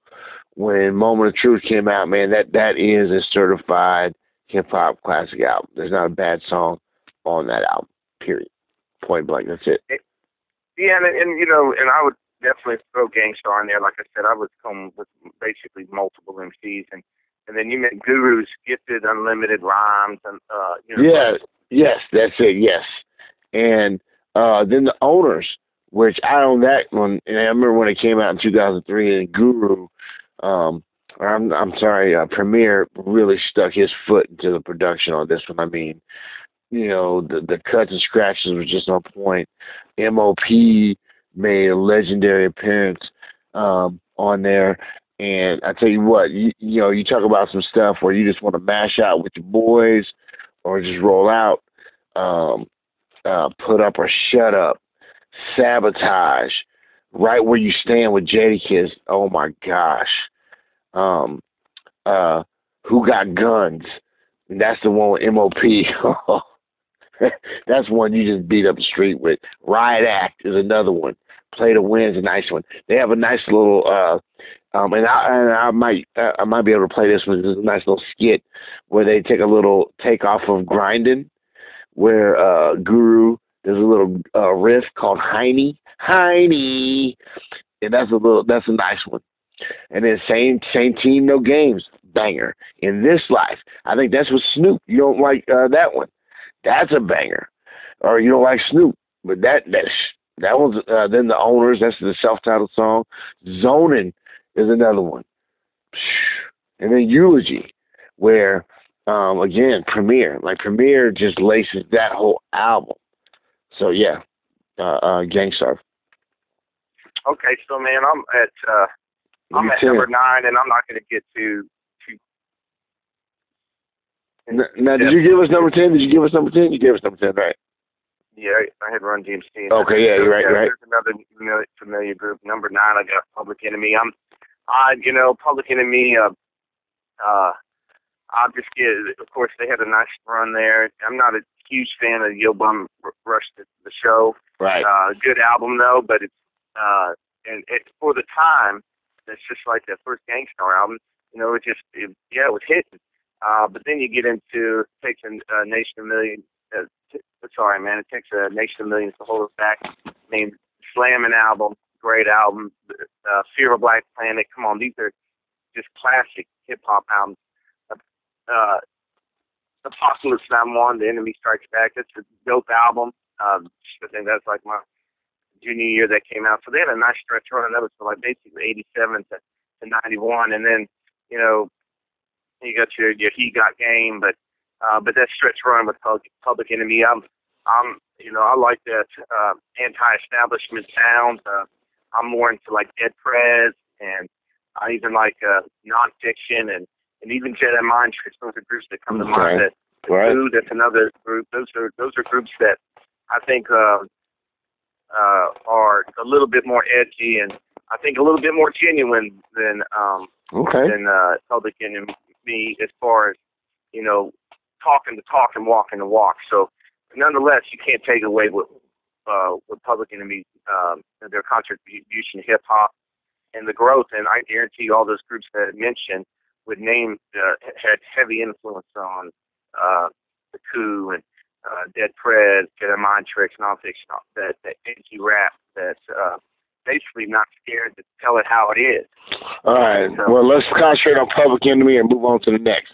When Moment of Truth came out, man, that that is a certified hip hop classic album. There's not a bad song on that album. Period point blank. That's it. it yeah, and, and you know, and I would definitely throw Gang Starr in there. Like I said, I would come with basically multiple MCs, and and then you met Guru's gifted unlimited rhymes, and uh, you know. Yeah, yes, that's it. Yes, and uh, then the Ownerz, which I own that one, and I remember when it came out in 2003, and Guru. Um, I'm I'm sorry, uh, Premier really stuck his foot into the production on this one. I mean, you know, the the cuts and scratches were just on point. MOP made a legendary appearance um, on there. And I tell you what, you, you know, you talk about some stuff where you just want to mash out with your boys or just roll out, um, uh, put up or shut up, sabotage, right where you stand with Jadakiss. Oh my gosh. Um, uh, who got guns? And that's the one with MOP. That's one you just beat up the street with. Riot Act is another one. Play to Win's a nice one. They have a nice little, uh, um, and I, and I might, uh, I might be able to play this one. It's a nice little skit where they take a little take off of grinding, where uh, Guru there's a little uh, riff called Heine, Heine, and that's a little, that's a nice one. And then same same team, no games, banger. In this life, I think that's what Snoop. You don't like uh, that one? That's a banger. Or you don't like Snoop, but that that that one's uh, then the Ownerz. That's the self-titled song. Zoning is another one, and then Eulogy, where um, again Premier like Premier just laces that whole album. So yeah, uh, uh, Gang Starr. Okay, so man, I'm at uh, I'm at number nine, and I'm not going to get to now, did you give us number ten? Did you give us number ten? You gave us number ten, right? Yeah, I had Run DMC. Okay, yeah, you're right, you're right. There's another familiar, familiar group. Number nine, I got Public Enemy. I'm, I, you know, Public Enemy. Uh, uh, I'll just get. Of course, they had a nice run there. I'm not a huge fan of Yo Bum Rush the, the show. Right. Uh, good album though, but it's uh, and it for the time, it's just like the first Gang Starr album. You know, it just it, yeah, it was hitting. Uh, but then you get into it takes a, a nation of millions. Uh, t- sorry, man, it takes a nation of millions to hold us back. I mean, slamming album, great album. Uh, Fear of Black Planet. Come on, these are just classic hip hop albums. Uh, Apocalypse Now One, The Enemy Strikes Back. That's a dope album. Um, I think that's like my junior year that came out. So they had a nice stretch run. That was from like basically 87 to, to 91. And then, you know, you got your, your He Got Game, but, uh, but that stretch run with Public, Public Enemy, I'm, I'm, you know, I like that, uh, anti-establishment sound. Uh, I'm more into like Dead Prez and I even like, uh, Non Phixion and, and even Jedi Mind Tricks. Those are groups that come to mind that, Right. Blue, that's another group. Those are those are groups that I think uh, uh, are a little bit more edgy and I think a little bit more genuine than um, Okay. than uh, Public Enemy as far as you know talking the talk and walking the walk. So nonetheless, you can't take away what uh, what Public Enemy um, their contribution to hip hop and the growth. And I guarantee all those groups that I mentioned would name uh, had heavy influence on uh, the coup and uh, Dead Prez, Jedi Mind Tricks, Non Phixion, that that edgy rap that's uh, basically not scared to tell it how it is. All right. Well, let's concentrate on Public Enemy and move on to the next.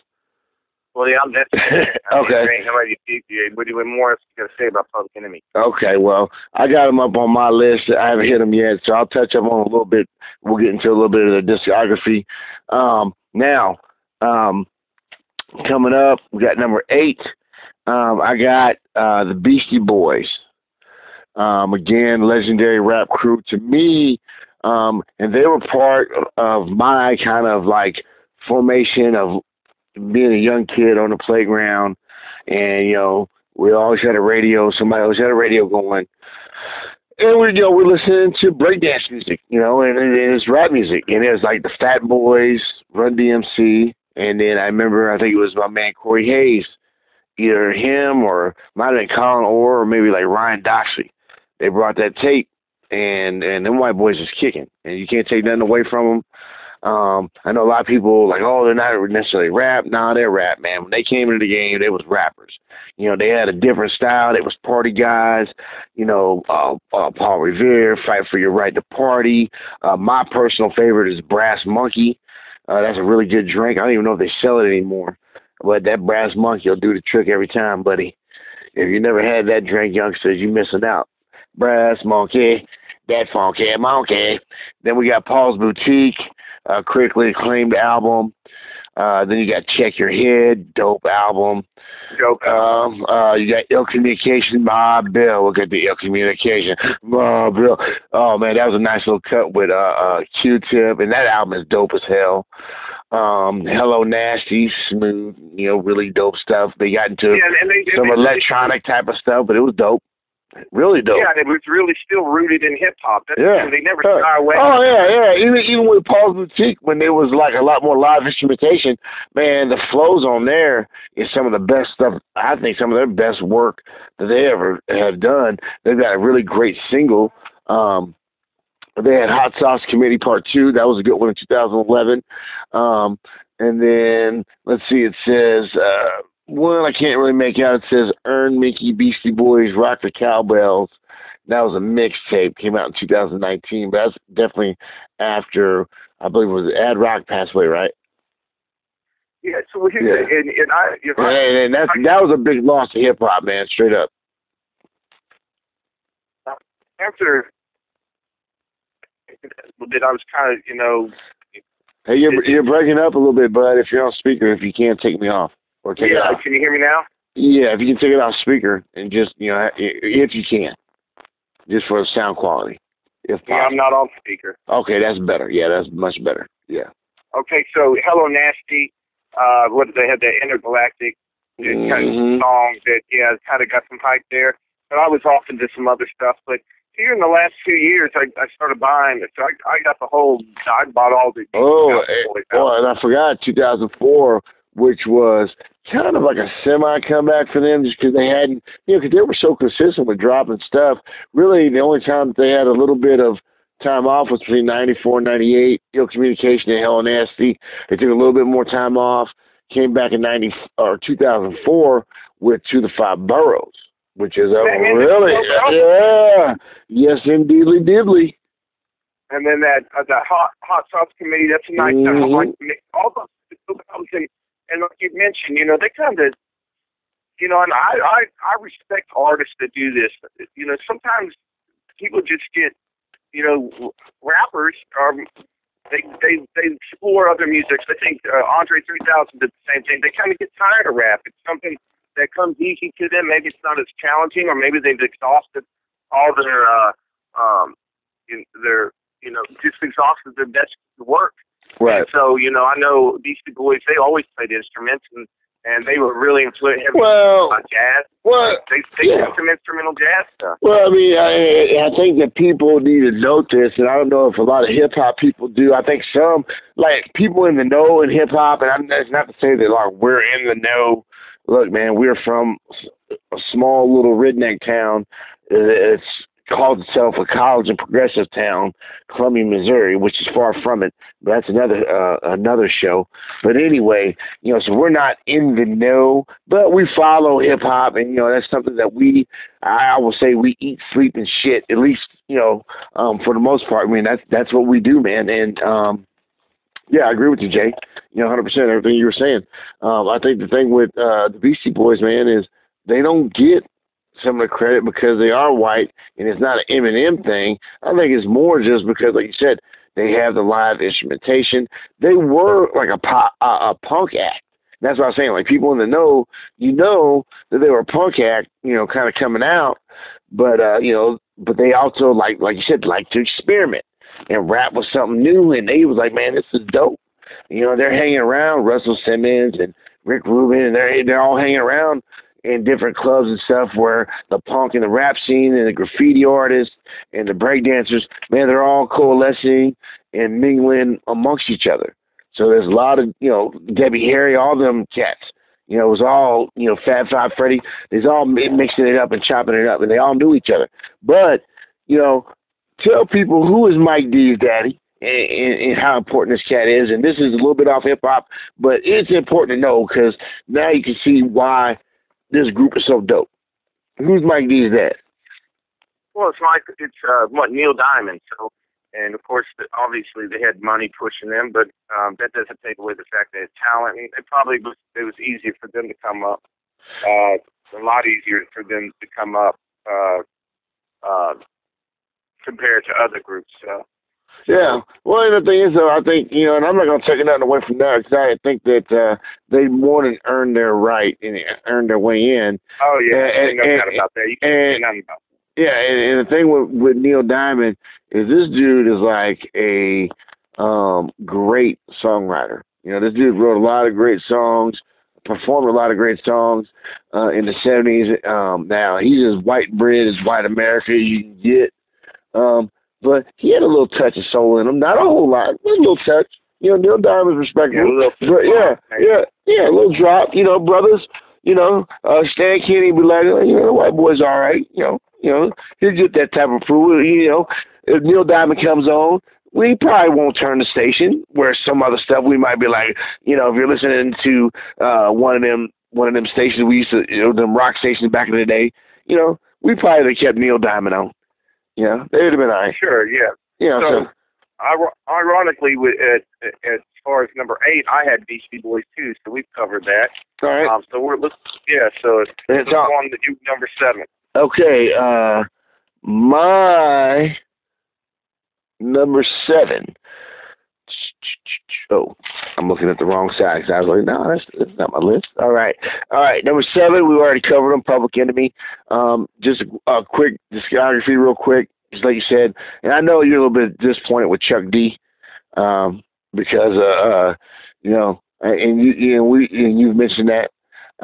Well, yeah, that's I mean, Okay. ain't nobody what do more you to say about Public Enemy? Okay, well, I got them up on my list. I haven't hit them yet, so I'll touch up on a little bit. We'll get into a little bit of the discography. Um, now, um, coming up, we got number eight. Um, I got uh, the Beastie Boys. Um, again, legendary rap crew to me, um, and they were part of my kind of like formation of being a young kid on the playground, and you know we always had a radio. Somebody always had a radio going. And we, you know, we're listening to breakdance music, you know, and, and it's rap music. And it was like the Fat Boys, Run DMC. And then I remember, I think it was my man Corey Hayes, either him or might have been Colin Orr or maybe like Ryan Doxley. They brought that tape, and and them white boys is kicking, and you can't take nothing away from them. Um, I know a lot of people like, oh, they're not necessarily rap. Nah, they're rap, man. When they came into the game, they was rappers. You know, they had a different style. They was party guys. You know, uh, uh, Paul Revere, Fight for Your Right to Party. Uh, my personal favorite is Brass Monkey. Uh, that's a really good drink. I don't even know if they sell it anymore, but that Brass Monkey will do the trick every time, buddy. If you never had that drink, youngsters, you're missing out. Brass Monkey, that funky monkey. Then we got Paul's Boutique uh, critically acclaimed album. Uh, then you got Check Your Head, dope album. Dope. Um, uh, you got Ill Communication, Bob Bill. Look at the Ill Communication, Bob Bill. Oh man, that was a nice little cut with uh, uh, Q-Tip, and that album is dope as hell. Um, Hello Nasty, smooth, you know, really dope stuff. They got into yeah, they, some they, electronic type of stuff, but it was dope. Really dope. Yeah, and it was really still rooted in hip hop. Yeah. They never Yeah. shy away. Oh yeah, yeah. Even even with Paul's Boutique, when there was like a lot more live instrumentation, man, the flows on there is some of the best stuff. I think some of their best work that they ever have done. They've got a really great single. Um, they had Hot Sauce Committee Part Two. That was a good one in 2011. Um, and then let's see, it says. Uh, one I can't really make out. It says "Earn Mickey Beastie Boys Rock the Cowbells." That was a mixtape. Came out in 2019, but that's definitely after I believe it was Ad Rock passed away, right? Yeah, so here's Yeah. and, and I, you're And, and that's that was a big loss to hip hop, man. Straight up. after that, I was kind of, you know, Hey, you're you're breaking up a little bit, bud. If you're on speaker, if you can't take me off or take it yeah. off. Can you hear me now? Yeah, if you can take it off speaker and just you know, if you can, just for the sound quality, if Yeah, I'm not on speaker. Okay, that's better. Yeah, that's much better. Yeah. Okay, so Hello Nasty, uh, what did they have that intergalactic kind Mhm. of song that yeah, kind of got some hype there. But I was off into some other stuff. But here in the last few years, I, I started buying it. So I, I got the whole. I bought all the. Oh, eh, oh, and I forgot 2004, which was kind of like a semi comeback for them, just because they hadn't, you know, because they were so consistent with dropping stuff. Really, the only time that they had a little bit of time off was between 94 and 98. Ill Communication and Hell Nasty. They took a little bit more time off. Came back in 90 or 2004 with To the Five Boroughs, which is a really, this is so yeah, yes, indeedly diddly. and then that uh, that hot hot sauce committee. That's a nice. Mhm. I all those and like you mentioned, you know, they kind of, you know, and I I I respect artists that do this. You know, sometimes people just get, you know, rappers are they they they explore other music. I think uh, Andre 3000 did the same thing. They kind of get tired of rap. It's something that comes easy to them. Maybe it's not as challenging, or maybe they've exhausted all their uh, um, in their you know just exhausted their best work. Right. And so you know, I know Beastie Boys. They always played instruments, and and they were really influenced heavily Well, on jazz. well, They they yeah. did some instrumental jazz stuff. Well, I mean, I, I think that people need to note this, and I don't know if a lot of hip hop people do. I think some, like people in the know in hip hop, and I'm, it's not to say that like we're in the know. Look, man, we're from a small little redneck town. It's called itself a college and progressive town, Columbia, Missouri, which is far from it. But that's another uh, another show. But anyway, you know, so we're not in the know, but we follow hip hop, and you know that's something that we, I will say, we eat, sleep, and shit. At least you know, um, for the most part. I mean, that's that's what we do, man. And um, yeah, I agree with you, Jay. You know, hundred percent everything you were saying. Um, I think the thing with uh, the Beastie Boys, man, is they don't get some of the credit because they are white, and it's not an Eminem thing. I think it's more just because, like you said, they have the live instrumentation. They were like a pop, a, a punk act. That's what I'm saying. Like people in the know, you know that they were a punk act, you know, kind of coming out, but uh, you know, but they also like, like you said, like to experiment and rap was something new, and they was like, man, this is dope. You know, they're hanging around Russell Simmons and Rick Rubin, and they're they're all hanging around in different clubs and stuff where the punk and the rap scene and the graffiti artists and the breakdancers, man, they're all coalescing and mingling amongst each other. So there's a lot of, you know, Debbie Harry, all them cats. You know, it was all, you know, Fab Five Freddy. They's all mixing it up and chopping it up, and they all knew each other. But, you know, tell people who is Mike D's daddy and, and how important this cat is. And this is a little bit off hip hop, but it's important to know because now you can see why this group is so dope. Who's Mike D's dad? Well, it's like it's uh, what Neil Diamond. So, and of course, obviously they had money pushing them, but um, that doesn't take away the fact that talent. And it probably was it was easier for them to come up. Uh, a lot easier for them to come up uh, uh, compared to other groups. So. Yeah. Well, and the thing is, though, I think you know, and I'm not going to take nothing away from that because I think that uh, they more than earned their right and earned their way in. Oh yeah, And- no and- doubt about that. You can't and- about. Yeah, and, and the thing with with Neil Diamond is this dude is like a um great songwriter. You know, this dude wrote a lot of great songs, performed a lot of great songs uh, in the seventies. Um, now he's as white bread as white America you can get. Um, but he had a little touch of soul in him, not a whole lot, but a little touch. You know, Neil Diamond's respectable. Yeah, but yeah, yeah, yeah, a little drop. You know, brothers. You know, uh, Stan Kenny be like, you know, the white boy's all right. You know, you know, he'll get that type of approval. You know, if Neil Diamond comes on, we probably won't turn the station. Where some other stuff we might be like, you know, if you're listening to uh, one of them, one of them stations we used to, you know, them rock stations back in the day, you know, we probably would have kept Neil Diamond on. Know, they would have been right. Sure, yeah. Yeah. So, so, ironically, with at, as far as number eight, I had Beastie Boys too, so we've covered that. all right. Um, so we're let's yeah. So it's And let's it's all- on to you number seven. Okay, uh, my number seven. Oh, I'm looking at the wrong side. I was like, no, that's, that's not my list. All right, all right. Number seven, we already covered them. Public Enemy. Um, just a, quick discography, real quick. Just like you said, and I know you're a little bit disappointed with Chuck D, um, because uh, uh, you know, and you, you know, we and you've mentioned that.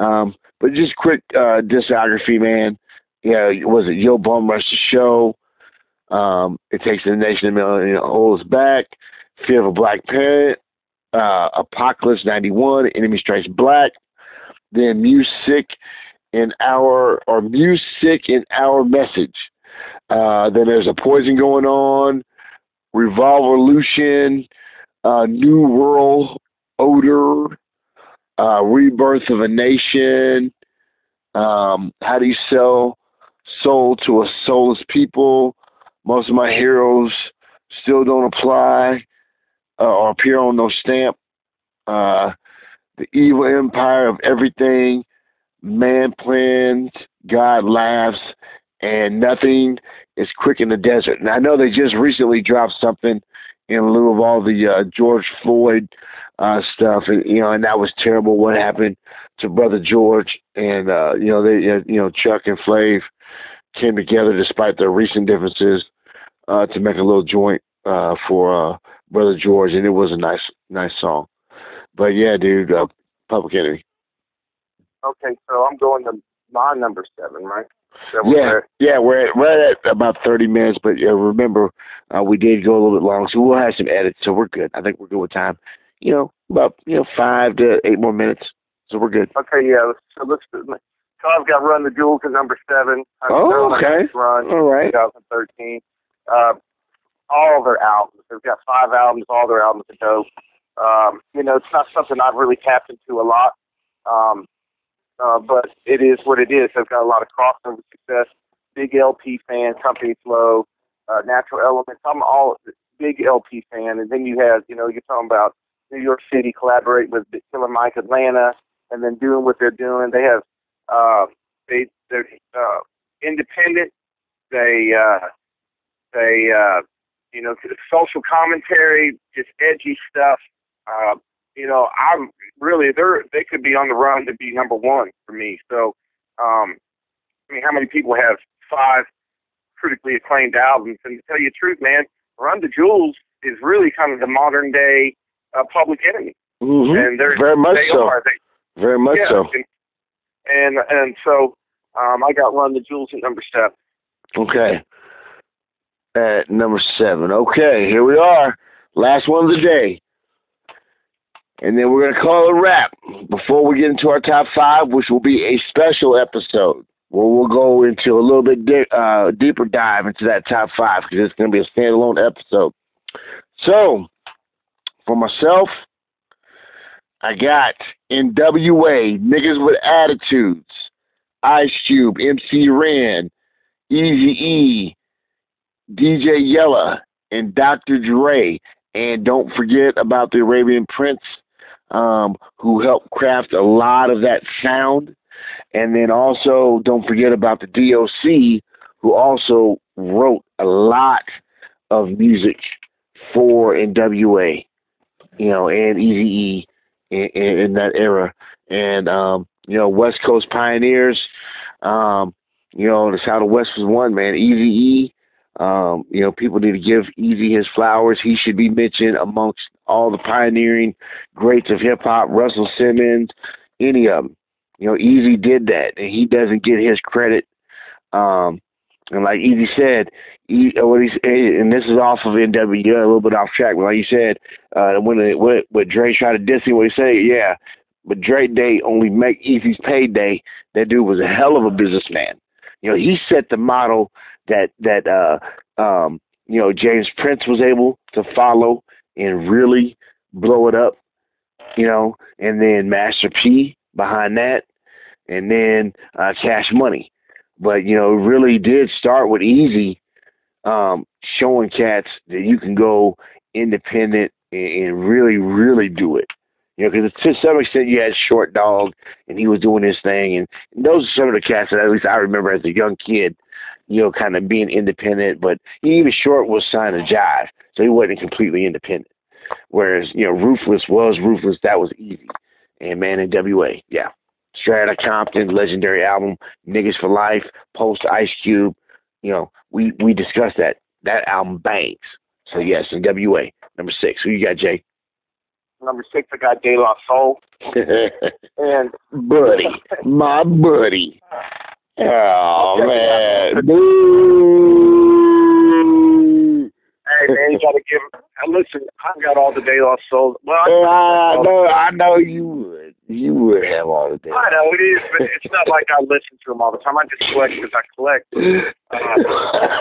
Um, but just quick uh, discography, man yeah, was it Yo Bum Rush the Show? Um, it takes the nation a million holds back. Fear of a Black Parent, uh, Apocalypse '91, Enemy Strikes Black. Then Music in Our or Music in Our Message. Uh, then there's a Poison going on, Revolution, uh, New Whirl Odor, uh, Rebirth of a Nation. Um, how do you sell soul to a soulless people? Most of my heroes still don't apply uh, or appear on no stamp. Uh, the evil empire of everything, man plans, God laughs, and nothing is Quick in the Desert. And I know they just recently dropped something in lieu of all the uh, George Floyd uh, stuff, and you know, and that was terrible. What happened to Brother George and uh, you know, they you know Chuck and Flav came together despite their recent differences uh, to make a little joint uh, for uh, Brother George, and it was a nice nice song. But yeah, dude, uh, Public Enemy. Okay, so I'm going to my number seven, right? Yeah, yeah, we're at, we're at about 30 minutes, but uh, remember, uh, we did go a little bit long, so we'll have some edits, so we're good. I think we're good with time. You know, about you know five to eight more minutes, so we're good. Okay, yeah. So let's. So I've got Run the Jewels at number seven. Oh, okay. Run, all right. 2013. Uh, all their albums. They've got five albums. All their albums are dope. Um, you know, it's not something I've really tapped into a lot. Um, uh, but it is what it is. They've got a lot of crossover success. Big El-P fan, Company Flow, uh, Natural Elements. I'm all big El-P fan. And then you have, you know, you're talking about New York City collaborate with Killer Mike Atlanta, and then doing what they're doing. They have, uh, they they're uh, independent. They uh, they uh, you know social commentary, just edgy stuff. Uh, you know, I'm really they're they could be on the run to be number one for me. So, um, I mean, how many people have five critically acclaimed albums? And to tell you the truth, man, Run the Jewels is really kind of the modern day uh, Public Enemy. Mm-hmm. And they're very much they so. Are. They, very much yeah, so. And, and and so um, I got Run the Jewels at number seven. Okay. At number seven. Okay, here we are. Last one of the day. And then we're going to call it a wrap before we get into our top five, which will be a special episode where we'll go into a little bit di- uh, deeper dive into that top five because it's going to be a standalone episode. So, for myself, I got NWA, Niggas with Attitudes, Ice Cube, MC Ren, Eazy E, DJ Yella, and Dr. Dre. And don't forget about the Arabian Prince um, who helped craft a lot of that sound. And then also, don't forget about the DOC, who also wrote a lot of music for NWA, you know, and Eazy in, in, in, that era. And, um, you know, West Coast pioneers, um, you know, that's how the West was won, man. Eazy um, you know, people need to give Eazy his flowers. He should be mentioned amongst all the pioneering greats of hip hop, Russell Simmons, any of them. You know, Eazy did that, and he doesn't get his credit. Um, and like Eazy said, he, uh, what he's and this is off of NWA, a little bit off track, but like you said, uh, when it, when, when Dre tried to diss him, what he say, yeah, but Dre Day only make Eazy's payday. That dude was a hell of a businessman. You know, he set the model that that uh, um, you know James Prince was able to follow and really blow it up, you know, and then Master P behind that, and then uh, Cash Money. But you know, it really did start with Eazy, um, showing cats that you can go independent and, and really, really do it. You know, because to some extent you had Short Dog, and he was doing his thing, and those are some of the cats that at least I remember as a young kid you know, kind of being independent. But even Short was signed to Jive, so he wasn't completely independent. Whereas, you know, Ruthless was Ruthless. That was easy. And Man NWA, yeah. Straight Outta Compton, legendary album, Niggas for Life, Post Ice Cube. You know, we we discussed that. That album bangs. So yes, NWA, number six. Who you got, Jay? Number six, I got De La Soul. and buddy, my buddy. Oh man, boo! Hey man, you gotta give. Listen, I got all the De La Soul. Well, I, I know, I know you would. You would have all the day. I know it is, but it's not like I listen to them all the time. I just collect because I collect. Uh,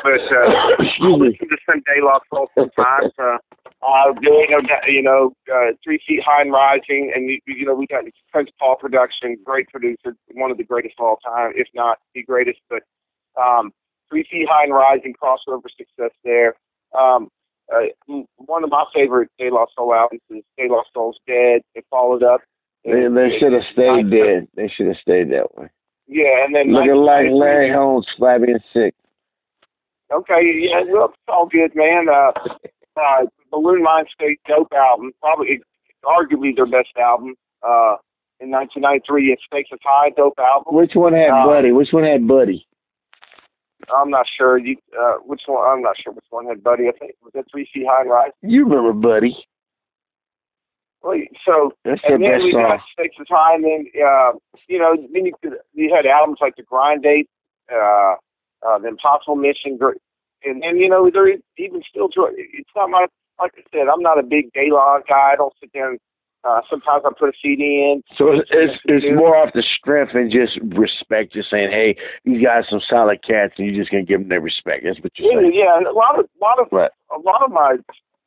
but uh, I listen to some De La Soul sometimes. Uh, uh, you know, you know, uh, Three Feet High and Rising, and you, you know, we got Prince Paul production, great producer, one of the greatest of all time, if not the greatest. But um, Three Feet High and Rising, crossover success there. Um, uh, one of my favorite De La Soul albums is De La Soul's Dead. It followed up. They, they should have stayed dead. They should have stayed that way. Yeah, and then looking like Larry Holmes, flabby and sick. Okay, yeah, well, it's all good, man. Uh, uh, Buhloone Mindstate dope album, probably arguably their best album. Uh, in 1993, it Stakes is High, dope album. Which one had Uh, Buddy? Which one had Buddy? I'm not sure. You, uh, which one? I'm not sure which one had Buddy. I think was that Three Feet High and Rise. You remember Buddy? Well, so That's and then best we got Stakes is High, and then uh, you know, then you could, you had albums like The Grind Date, uh, uh, The Impossible Mission, and and you know, they're even still. It's not my like I said. I'm not a big Gaylord guy. I don't sit there. and uh, sometimes I put a CD in. So it's it's, it's more off the strength and just respect. Just saying, hey, these guys some solid cats, and you're just gonna give them their respect. That's what you're Yeah, saying. yeah. A lot of, lot of, Right. a lot of my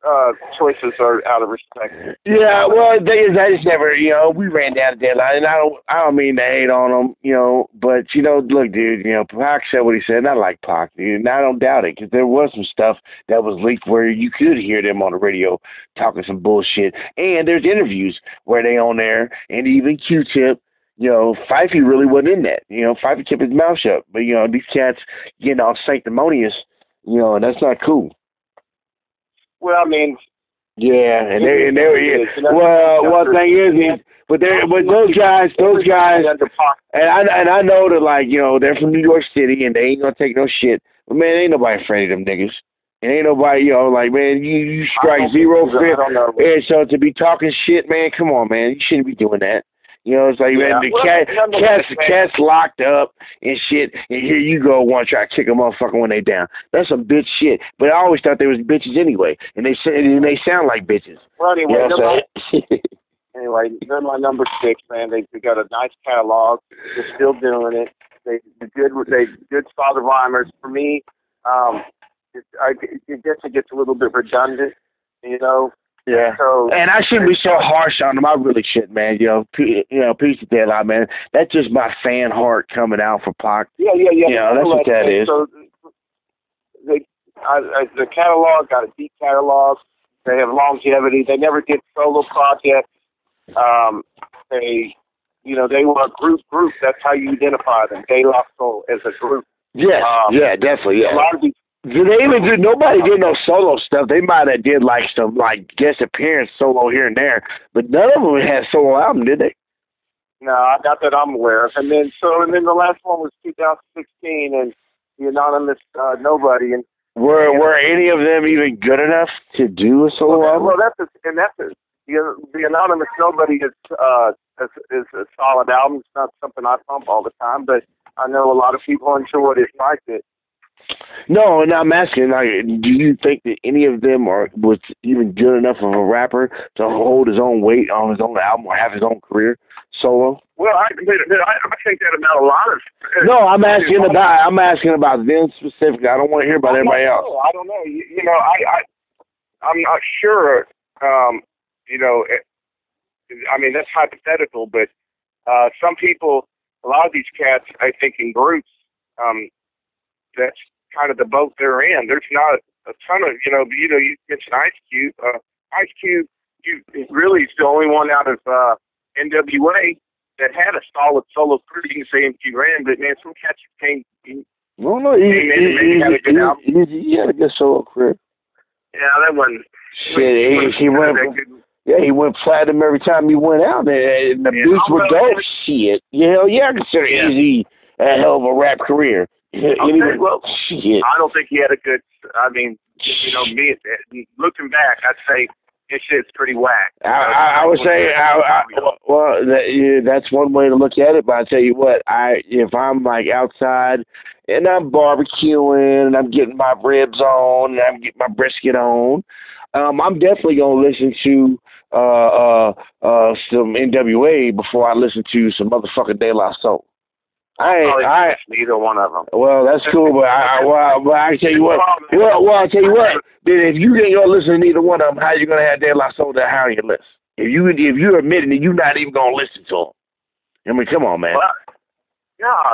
uh, choices are out of respect. Yeah, well, the thing is, I just never, you know, we ran down the deadline, and I don't, I don't mean to hate on them, you know, but you know, look, dude, you know, Pac said what he said, and I like Pac, dude, and I don't doubt it, because there was some stuff that was leaked where you could hear them on the radio talking some bullshit, and there's interviews where they on there, and even Q-Tip. You know, Fifey really wasn't in that. You know, Fifey kept his mouth shut. But you know, these cats getting all sanctimonious. You know, and that's not cool. Well, I mean, Yeah, and they and they were yeah. Well, one thing is, is but they but those guys, those guys, and I and I know that like you know they're from New York City and they ain't gonna take no shit. But man, ain't nobody afraid of them niggas. And ain't nobody, you know, like man, you you strike zero fear. And so to be talking shit, man, come on, man, you shouldn't be doing that. You know, it's like Yeah, man, the well, cat, cats, cats locked up and shit, and here you go, want to try to kick a motherfucker when they down. That's some bitch shit. But I always thought they was bitches anyway, and they and they sound like bitches. Well, You anyway, know they're my, anyway, they're my number six, man. They they got a nice catalog. They're still doing it. They the good they good father rhymers. For me, um, it, I it gets it gets a little bit redundant, you know. Yeah. So And I shouldn't be so harsh on them. I really shouldn't, man. You know, P- you know, peace to deadline, man. That's just my fan heart coming out for Pac. yeah, yeah, yeah. Yeah, that's what that is. So they, I, I, the catalog got a deep catalog. They have longevity. They never did solo projects. Um, they, you know, they were a group group. That's how you identify them. De La Soul as a group. Yes, Um, yeah, definitely, yeah. A lot of these they even do? Nobody did no solo stuff. They might have did like some like guest appearance solo here and there, but none of them had solo album, did they? No, I not that I'm aware of. And then so, and then the last one was 2016, and the anonymous uh, nobody. And Were Were any of them even good enough to do a solo well, album? well, that's a, and that's a, the, the anonymous nobody is uh is, is a solid album. It's not something I pump all the time, but I know a lot of people enjoyed it, liked it. No, and I'm asking, like, do you think that any of them are was even good enough of a rapper to hold his own weight on his own album or have his own career solo? Well, I, I, I think that about a lot of. No, I'm asking about I'm asking about them specifically. I don't want to hear about everybody I else. I don't know. You, you know, I, I, I'm not sure. Um, you know, it, I mean that's hypothetical, but uh, some people, a lot of these cats, I think in groups, um, that's kind of the boat they're in. There's not a ton of, you know, you know, you mentioned Ice Cube. Uh, Ice Cube, you really is the only one out of uh, NWA that had a solid solo career. You can say MC Ren, but man, some cats came. No, no, he, man, he, man, had a good he, album. he, he had a good solo career. Yeah, that wasn't. Shit, he, he went. Yeah, he went platinum every time he went out, and, and the Yeah, beats were dope. Shit, you know, yeah, I consider Yeah. Eazy a hell of a rap career. Anyway, well, shit. I don't think he had a good. I mean, you know, me looking back, I'd say his shit's pretty whack. I, I, I would say, I, I, well, that, yeah, that's one way to look at it. But I tell you what, I if I'm like outside and I'm barbecuing and I'm getting my ribs on and I'm getting my brisket on, um, I'm definitely gonna listen to uh uh uh some NWA before I listen to some motherfucking De La Soul. I Probably I neither one of them. well, that's cool, but I, I well, but I tell you what, well, well, I tell you what, then if you ain't gonna listen to neither one of them, how you gonna have De La Soul that high on your list? If you if you're admitting that you're not even gonna listen to them, I mean, come on, man. Well, yeah.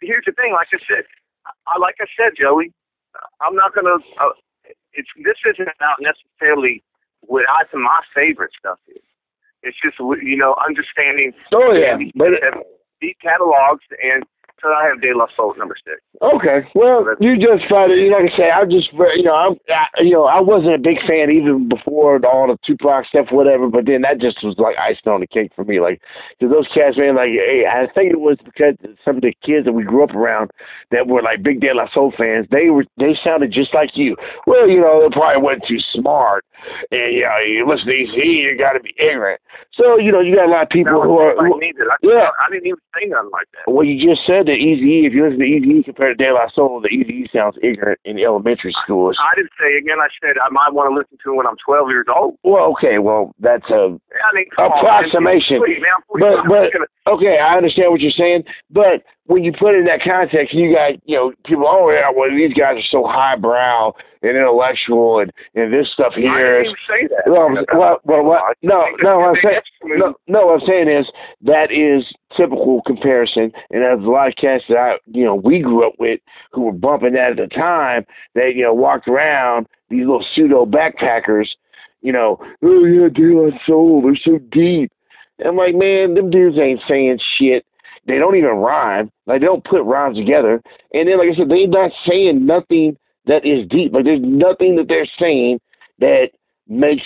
Here's the thing. Like I said, I like I said, Joey, I'm not gonna. Uh, it's this isn't about necessarily what I my favorite stuff is. It's just you know understanding Oh yeah, but deep catalogs and So I have De La Soul number six. Okay, well, you just find it. Like I say, I just, you know, I'm, I, you know, I wasn't a big fan even before all the Tupac stuff, whatever. But then that just was like icing on the cake for me. Like, cause those cats, man, like, hey, I think it was because some of the kids that we grew up around that were like big De La Soul fans, they were, they sounded just like you. Well, you know, they probably wasn't too smart, and you know, you listen to Eazy, you got to be ignorant. So, you know, you got a lot of people No, who are, who, needed. I, yeah. I didn't even say nothing like that. well, you just said that Eazy If you listen to Eazy compared to De La Soul, the Eazy sounds ignorant in elementary schools. I didn't say again. I said I might want to listen to it when I'm 12 years old. Well, okay, well that's a I mean, come on, man. Approximation. Please, man, But- but- okay. I understand what you're saying, but when you put it in that context, you got you know people. Oh yeah, well these guys are so highbrow and intellectual, and and this stuff I here didn't is. even say that. Well, well, well, what? No, no. What I'm saying, no. no, no. What I'm saying is that is typical comparison, and there's a lot of cats that I, you know, we grew up with who were bumping that at the time. That you know walked around these little pseudo backpackers, you know, oh yeah, De La Soul, they're so deep. And I'm like, man, them dudes ain't saying shit. They don't even rhyme. Like they don't put rhymes together. And then, like I said, they're not saying nothing that is deep. Like there's nothing that they're saying that makes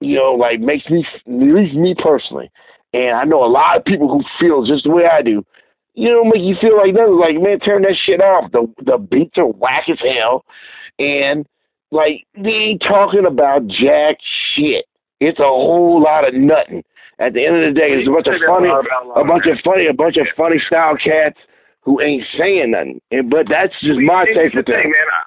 you know, like makes me, at least me personally. And I know a lot of people who feel just the way I do. You know, make you feel like nothing. Like man, turn that shit off. The the beats are whack as hell, and like they ain't talking about jack shit. It's a whole lot of nothing. At the end of the day, it's a bunch of funny, a bunch of funny, a bunch of funny style cats who ain't saying nothing. And but that's just my take for thing, man. I,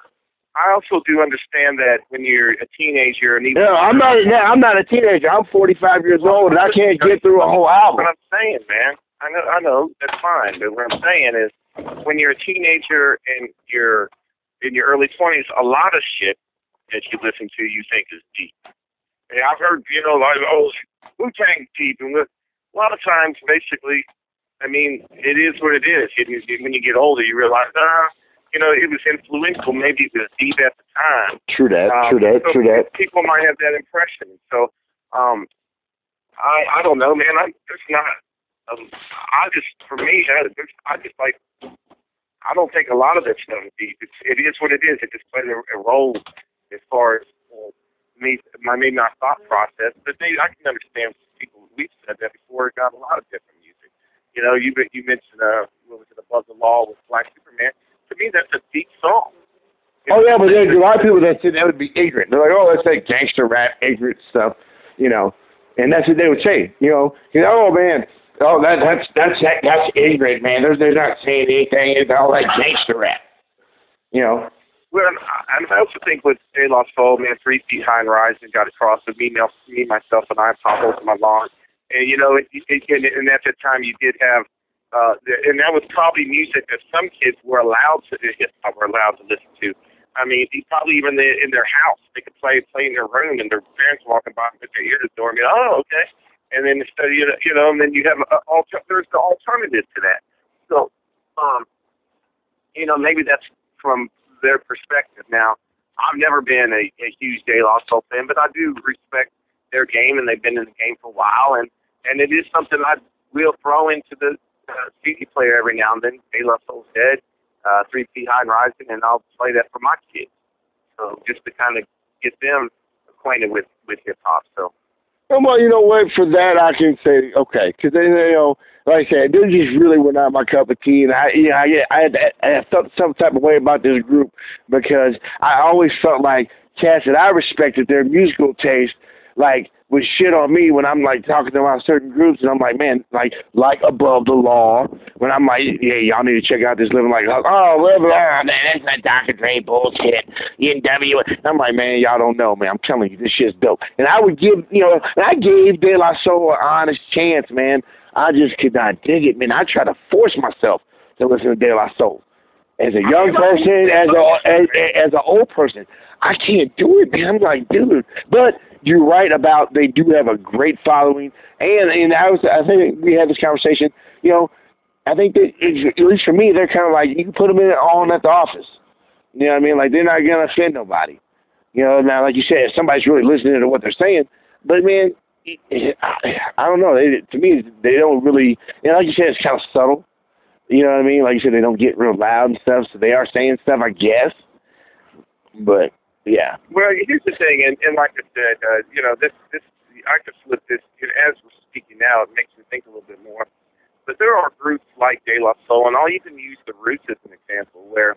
I also do understand that when you're a teenager and even No, I'm not. I'm not a teenager. I'm 45 years old, and I can't get through a whole album. What I'm saying, man, I know, I know, that's fine. But what I'm saying is, when you're a teenager and you're in your early 20s, a lot of shit that you listen to you think is deep. And I've heard, you know, like, oh, Wu Tang deep, and with, a lot of times, basically, I mean, it is what it is. You, when you get older, you realize, ah, you know, it was influential. Maybe it was deep at the time. True that. Um, True that. so True that. People might have that impression. So, um, I I don't know, man. I it's not. Um, I just for me, I, I just like. I don't think a lot of that stuff is deep. It's, it is what it is. It just plays a, a role as far as me, my maybe not thought process. But they, I can understand people. We've said that before. Got a lot of different music. You know, you you mentioned uh, what was it, Above the Law with Black Superman. To me, that's a deep song. Oh yeah, but there's a lot of people that say that would be ignorant. They're like, oh, that's like gangster rap, ignorant stuff, you know. And that's what they would say, you know. You know, oh man, oh that that's that's that's ignorant, man. They're they're not saying anything. It's all like gangster rap, you know. Well, and I, also think with De La Soul, man, three feet high and rising got across with me, me, myself, and I pop over my lawn. And you know, and, and at that time you did have, uh, and that was probably music that some kids were allowed to were allowed to listen to. I mean, probably even the, in their house they could play play in their room, and their parents walking by put their ear to the door and be, oh, okay. And then instead, you know, you know, and then you have a, alter, there's the alternative to that. So, um, you know, maybe that's from their perspective. Now, I've never been a, a huge De La Soul fan, but I do respect their game, and they've been in the game for a while, and and it is something I will throw into the uh, CD player every now and then. De La Soul's dead, uh, Three Feet High and Rising, and I'll play that for my kids. So just to kind of get them acquainted with with hip hop. So well, you know what? For that, I can say okay, because you know, like I said, this just really were not my cup of tea, and I, you know, I, I had, I had felt some type of way about this group because I always felt like cats that I respected their musical taste, like would shit on me when I'm like talking about certain groups, and I'm like, man, like like above the law. When I'm like, yeah, y'all need to check out this living like, oh, live oh, man, that's that Dr. Dre bullshit. NW. I'm like, man, y'all don't know, man. I'm telling you, this shit's dope. And I would give, you know, and I gave De La Soul an honest chance, man. I just could not dig it, man. I try to force myself to listen to De La Soul. As a young person, as a as, as an old person, I can't do it, man. I'm like, dude. But you're right about they do have a great following, and and I was I think we had this conversation. You know, I think that at least for me, they're kind of like you can put them in on at the office. You know what I mean? Like they're not gonna offend nobody. You know, now like you said, if somebody's really listening to what they're saying, but man, I, I don't know. They, to me, they don't really. You know, like you said, it's kind of subtle. You know what I mean? Like you said, they don't get real loud and stuff, so they are saying stuff, I guess. But yeah. Well, here's the thing, and, and like I said, uh, you know, this this I could flip this you know, as we're speaking now. It makes me think a little bit more. But there are groups like De La Soul, and I'll even use the Roots as an example, where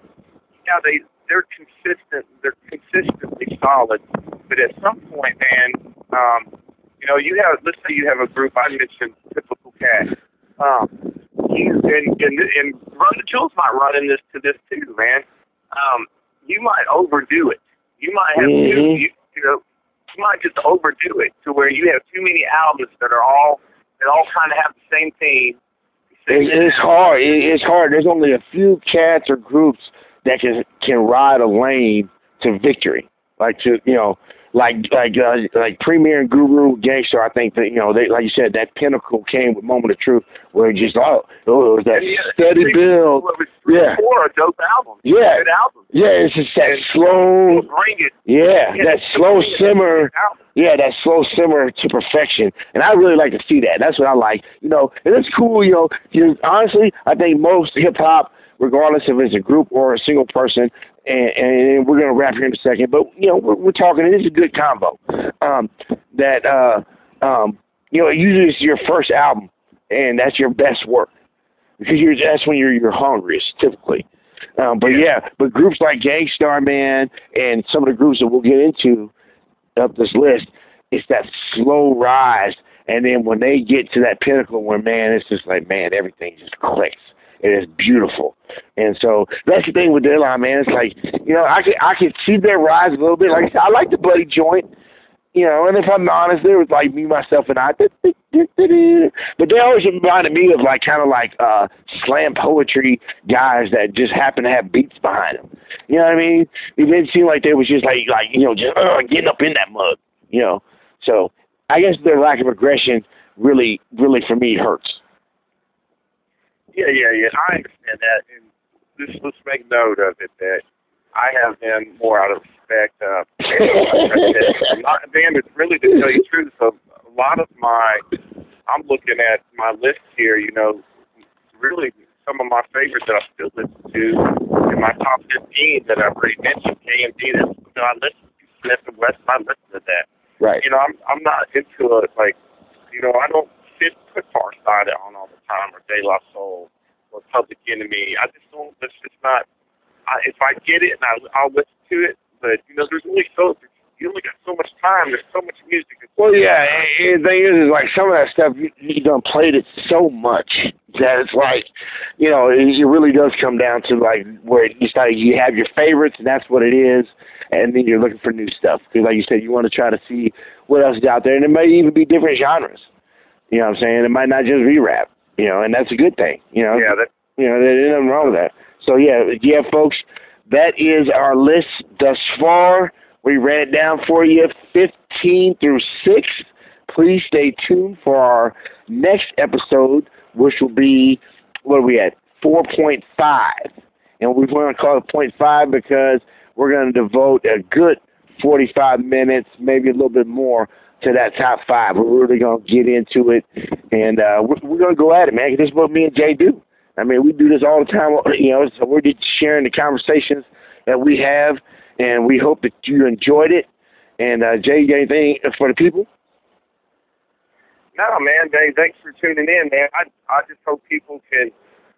yeah, they they're consistent, they're consistently solid, but at some point, man, um, you know, you have let's say you have a group. I mentioned Typical Cat. Um, you and and and Run the Jewels might run in this to this too, man. Um, you might overdo it. You might have Mhm. too, you, you know, you might just overdo it to where you have too many albums that are all that all kind of have the same theme. It, it's hard. It, it's hard. There's only a few cats or groups that can can ride a lane to victory. Like to you know, like like uh, like Premier and Guru Gang Starr. I think that you know they like you said that pinnacle came with Moment of Truth, where it just oh, oh it was that And yeah, steady build. What was three Yeah. four a dope album. Yeah. Good album. Yeah, it's just that slow. Bring it. Yeah, that slow simmer. Yeah, that slow simmer to perfection, and I really like to see that. That's what I like, you know. And it's cool, you know. You honestly, I think most hip hop, regardless if it's a group or a single person, and, and we're gonna wrap here in a second, but you know, we're, we're talking. It's a good combo. Um, that uh, um, you know, usually it's your first album, and that's your best work because you're that's when you're your hungriest typically. Um, but yeah, but groups like Gang Starr Man and some of the groups that we'll get into up this list, it's that slow rise, and then when they get to that pinnacle, where man, it's just like man, everything just clicks. It is beautiful, and so that's the thing with Deadline, man. It's like you know, I could I could see their rise a little bit. Like I said, I like the bloody joint, you know. And if I'm honest, there was like me, myself, and I. But they always reminded me of like kind of like uh slam poetry guys that just happen to have beats behind them. You know what I mean? It didn't seem like they was just like like you know just uh, getting up in that mug. You know, so I guess their lack of aggression really really for me hurts. Yeah, yeah, yeah. I understand that, and just let's make note of it that I have been more out of respect. Uh, not, Dan, it's really to tell you the truth. So a lot of my, I'm looking at my list here. You know, really some of my favorites that I still listen to in my top 15 that I've already mentioned. KMD. That's you know, I listen to Smith and Wesson. I listen to that. Right. You know, I'm I'm not into it like, you know, I don't sit put Pharcyde on all the time or De La Soul or Public Enemy. I just don't. That's just not. I, if I get it and I, I'll listen to it, but you know, there's only so you only got so much time. There's so much music. It's Well, yeah. And the thing is, is like some of that stuff you, you done played it so much that it's like, you know, it, it really does come down to like where you start. You have your favorites, and that's what it is, and then you're looking for new stuff because, like you said, you want to try to see what else is out there, and it may even be different genres. You know what I'm saying? It might not just be rap. You know, and that's a good thing. You know. yeah, that, You know, there's nothing wrong with that. So yeah, yeah, folks, that is our list thus far. We ran it down for you, 15 through 6. Please stay tuned for our next episode, which will be, what are we at, 4.5. And we want to call it 0.5 because we're going to devote a good 45 minutes, maybe a little bit more, to that top five. We're really to get into it, and uh, we're, we're to go at it, man. This is what me and Jay do. I mean, we do this all the time, you know, so we're just sharing the conversations that we have, and we hope that you enjoyed it. And, uh, Jay, you got anything for the people? no, man, Dave, thanks for tuning in, man. I I just hope people can,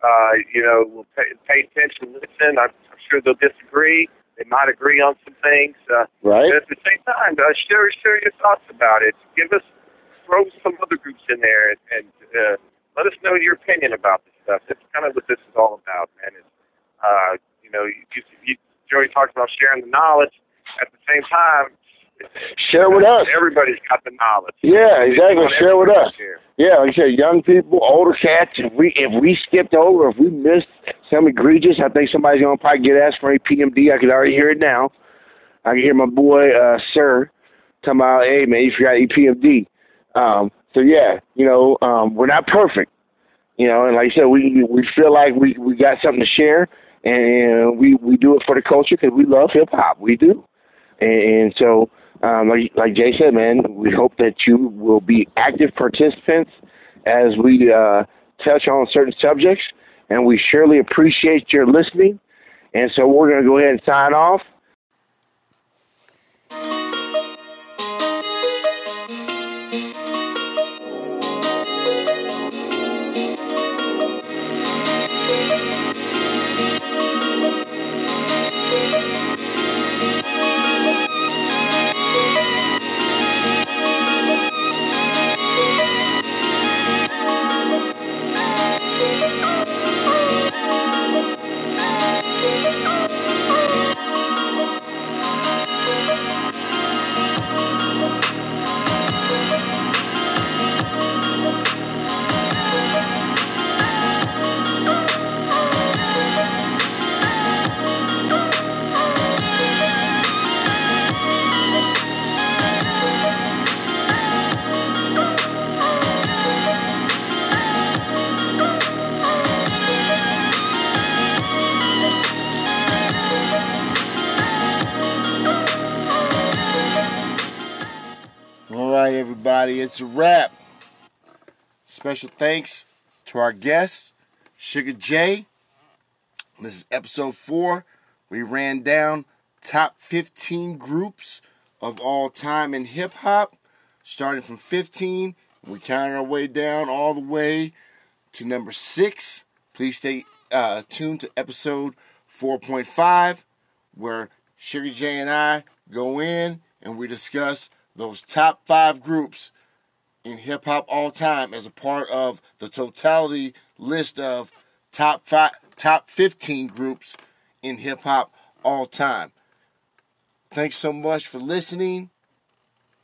uh, you know, will pay, pay attention, listen. I'm sure they'll disagree. They might agree on some things. Uh, Right? But at the same time, uh, share share your thoughts about it. Give us throw some other groups in there and, and uh, let us know your opinion about this stuff. That's kind of what this is all about, man. It's uh, you know, you, you, Joey talks about sharing the knowledge. At the same time, Share with us. Everybody's got the knowledge. Yeah, exactly. Share with us. share. Yeah, like I said, young people, older cats. If we if we skipped over, if we missed some egregious, I think somebody's gonna probably get asked for EPMD. I can already hear it now. I can hear my boy, uh, Sir, talking about, hey man, you forgot EPMD. Um, so yeah, you know, um, we're not perfect. You know, and like I said, we we feel like we we got something to share, and we we do it for the culture because we love hip hop. We do, and, and so um, like like Jay said, man, we hope that you will be active participants as we uh, touch on certain subjects, and we surely appreciate your listening. And so we're going to go ahead and sign off. It's a wrap. Special thanks to our guest, Suga J. This is episode four. We ran down top 15 groups of all time in hip hop, starting from 15. We counted our way down all the way to number six. Please stay uh, tuned to episode 4.5, where Suga J and I go in and we discuss those top five groups in hip hop all time as a part of the totality list of top five, top 15 groups in hip hop all time. Thanks so much for listening.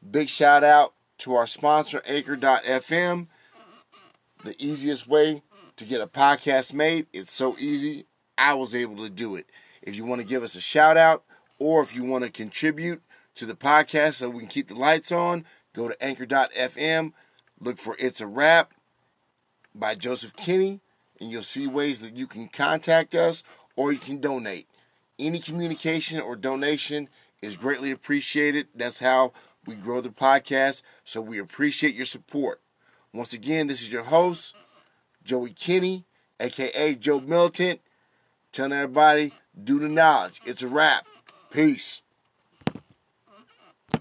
Big shout out to our sponsor, Anchor.fm. The easiest way to get a podcast made. It's so easy. I was able to do it. If you want to give us a shout out or if you want to contribute to the podcast so we can keep the lights on, go to anchor.fm, look for It's a Wrap by Joseph Kinney, and you'll see ways that you can contact us or you can donate. Any communication or donation is greatly appreciated. That's how we grow the podcast, so we appreciate your support. Once again, this is your host, Joey Kinney, aka Joe Militant, telling everybody, do the knowledge. It's a wrap. Peace.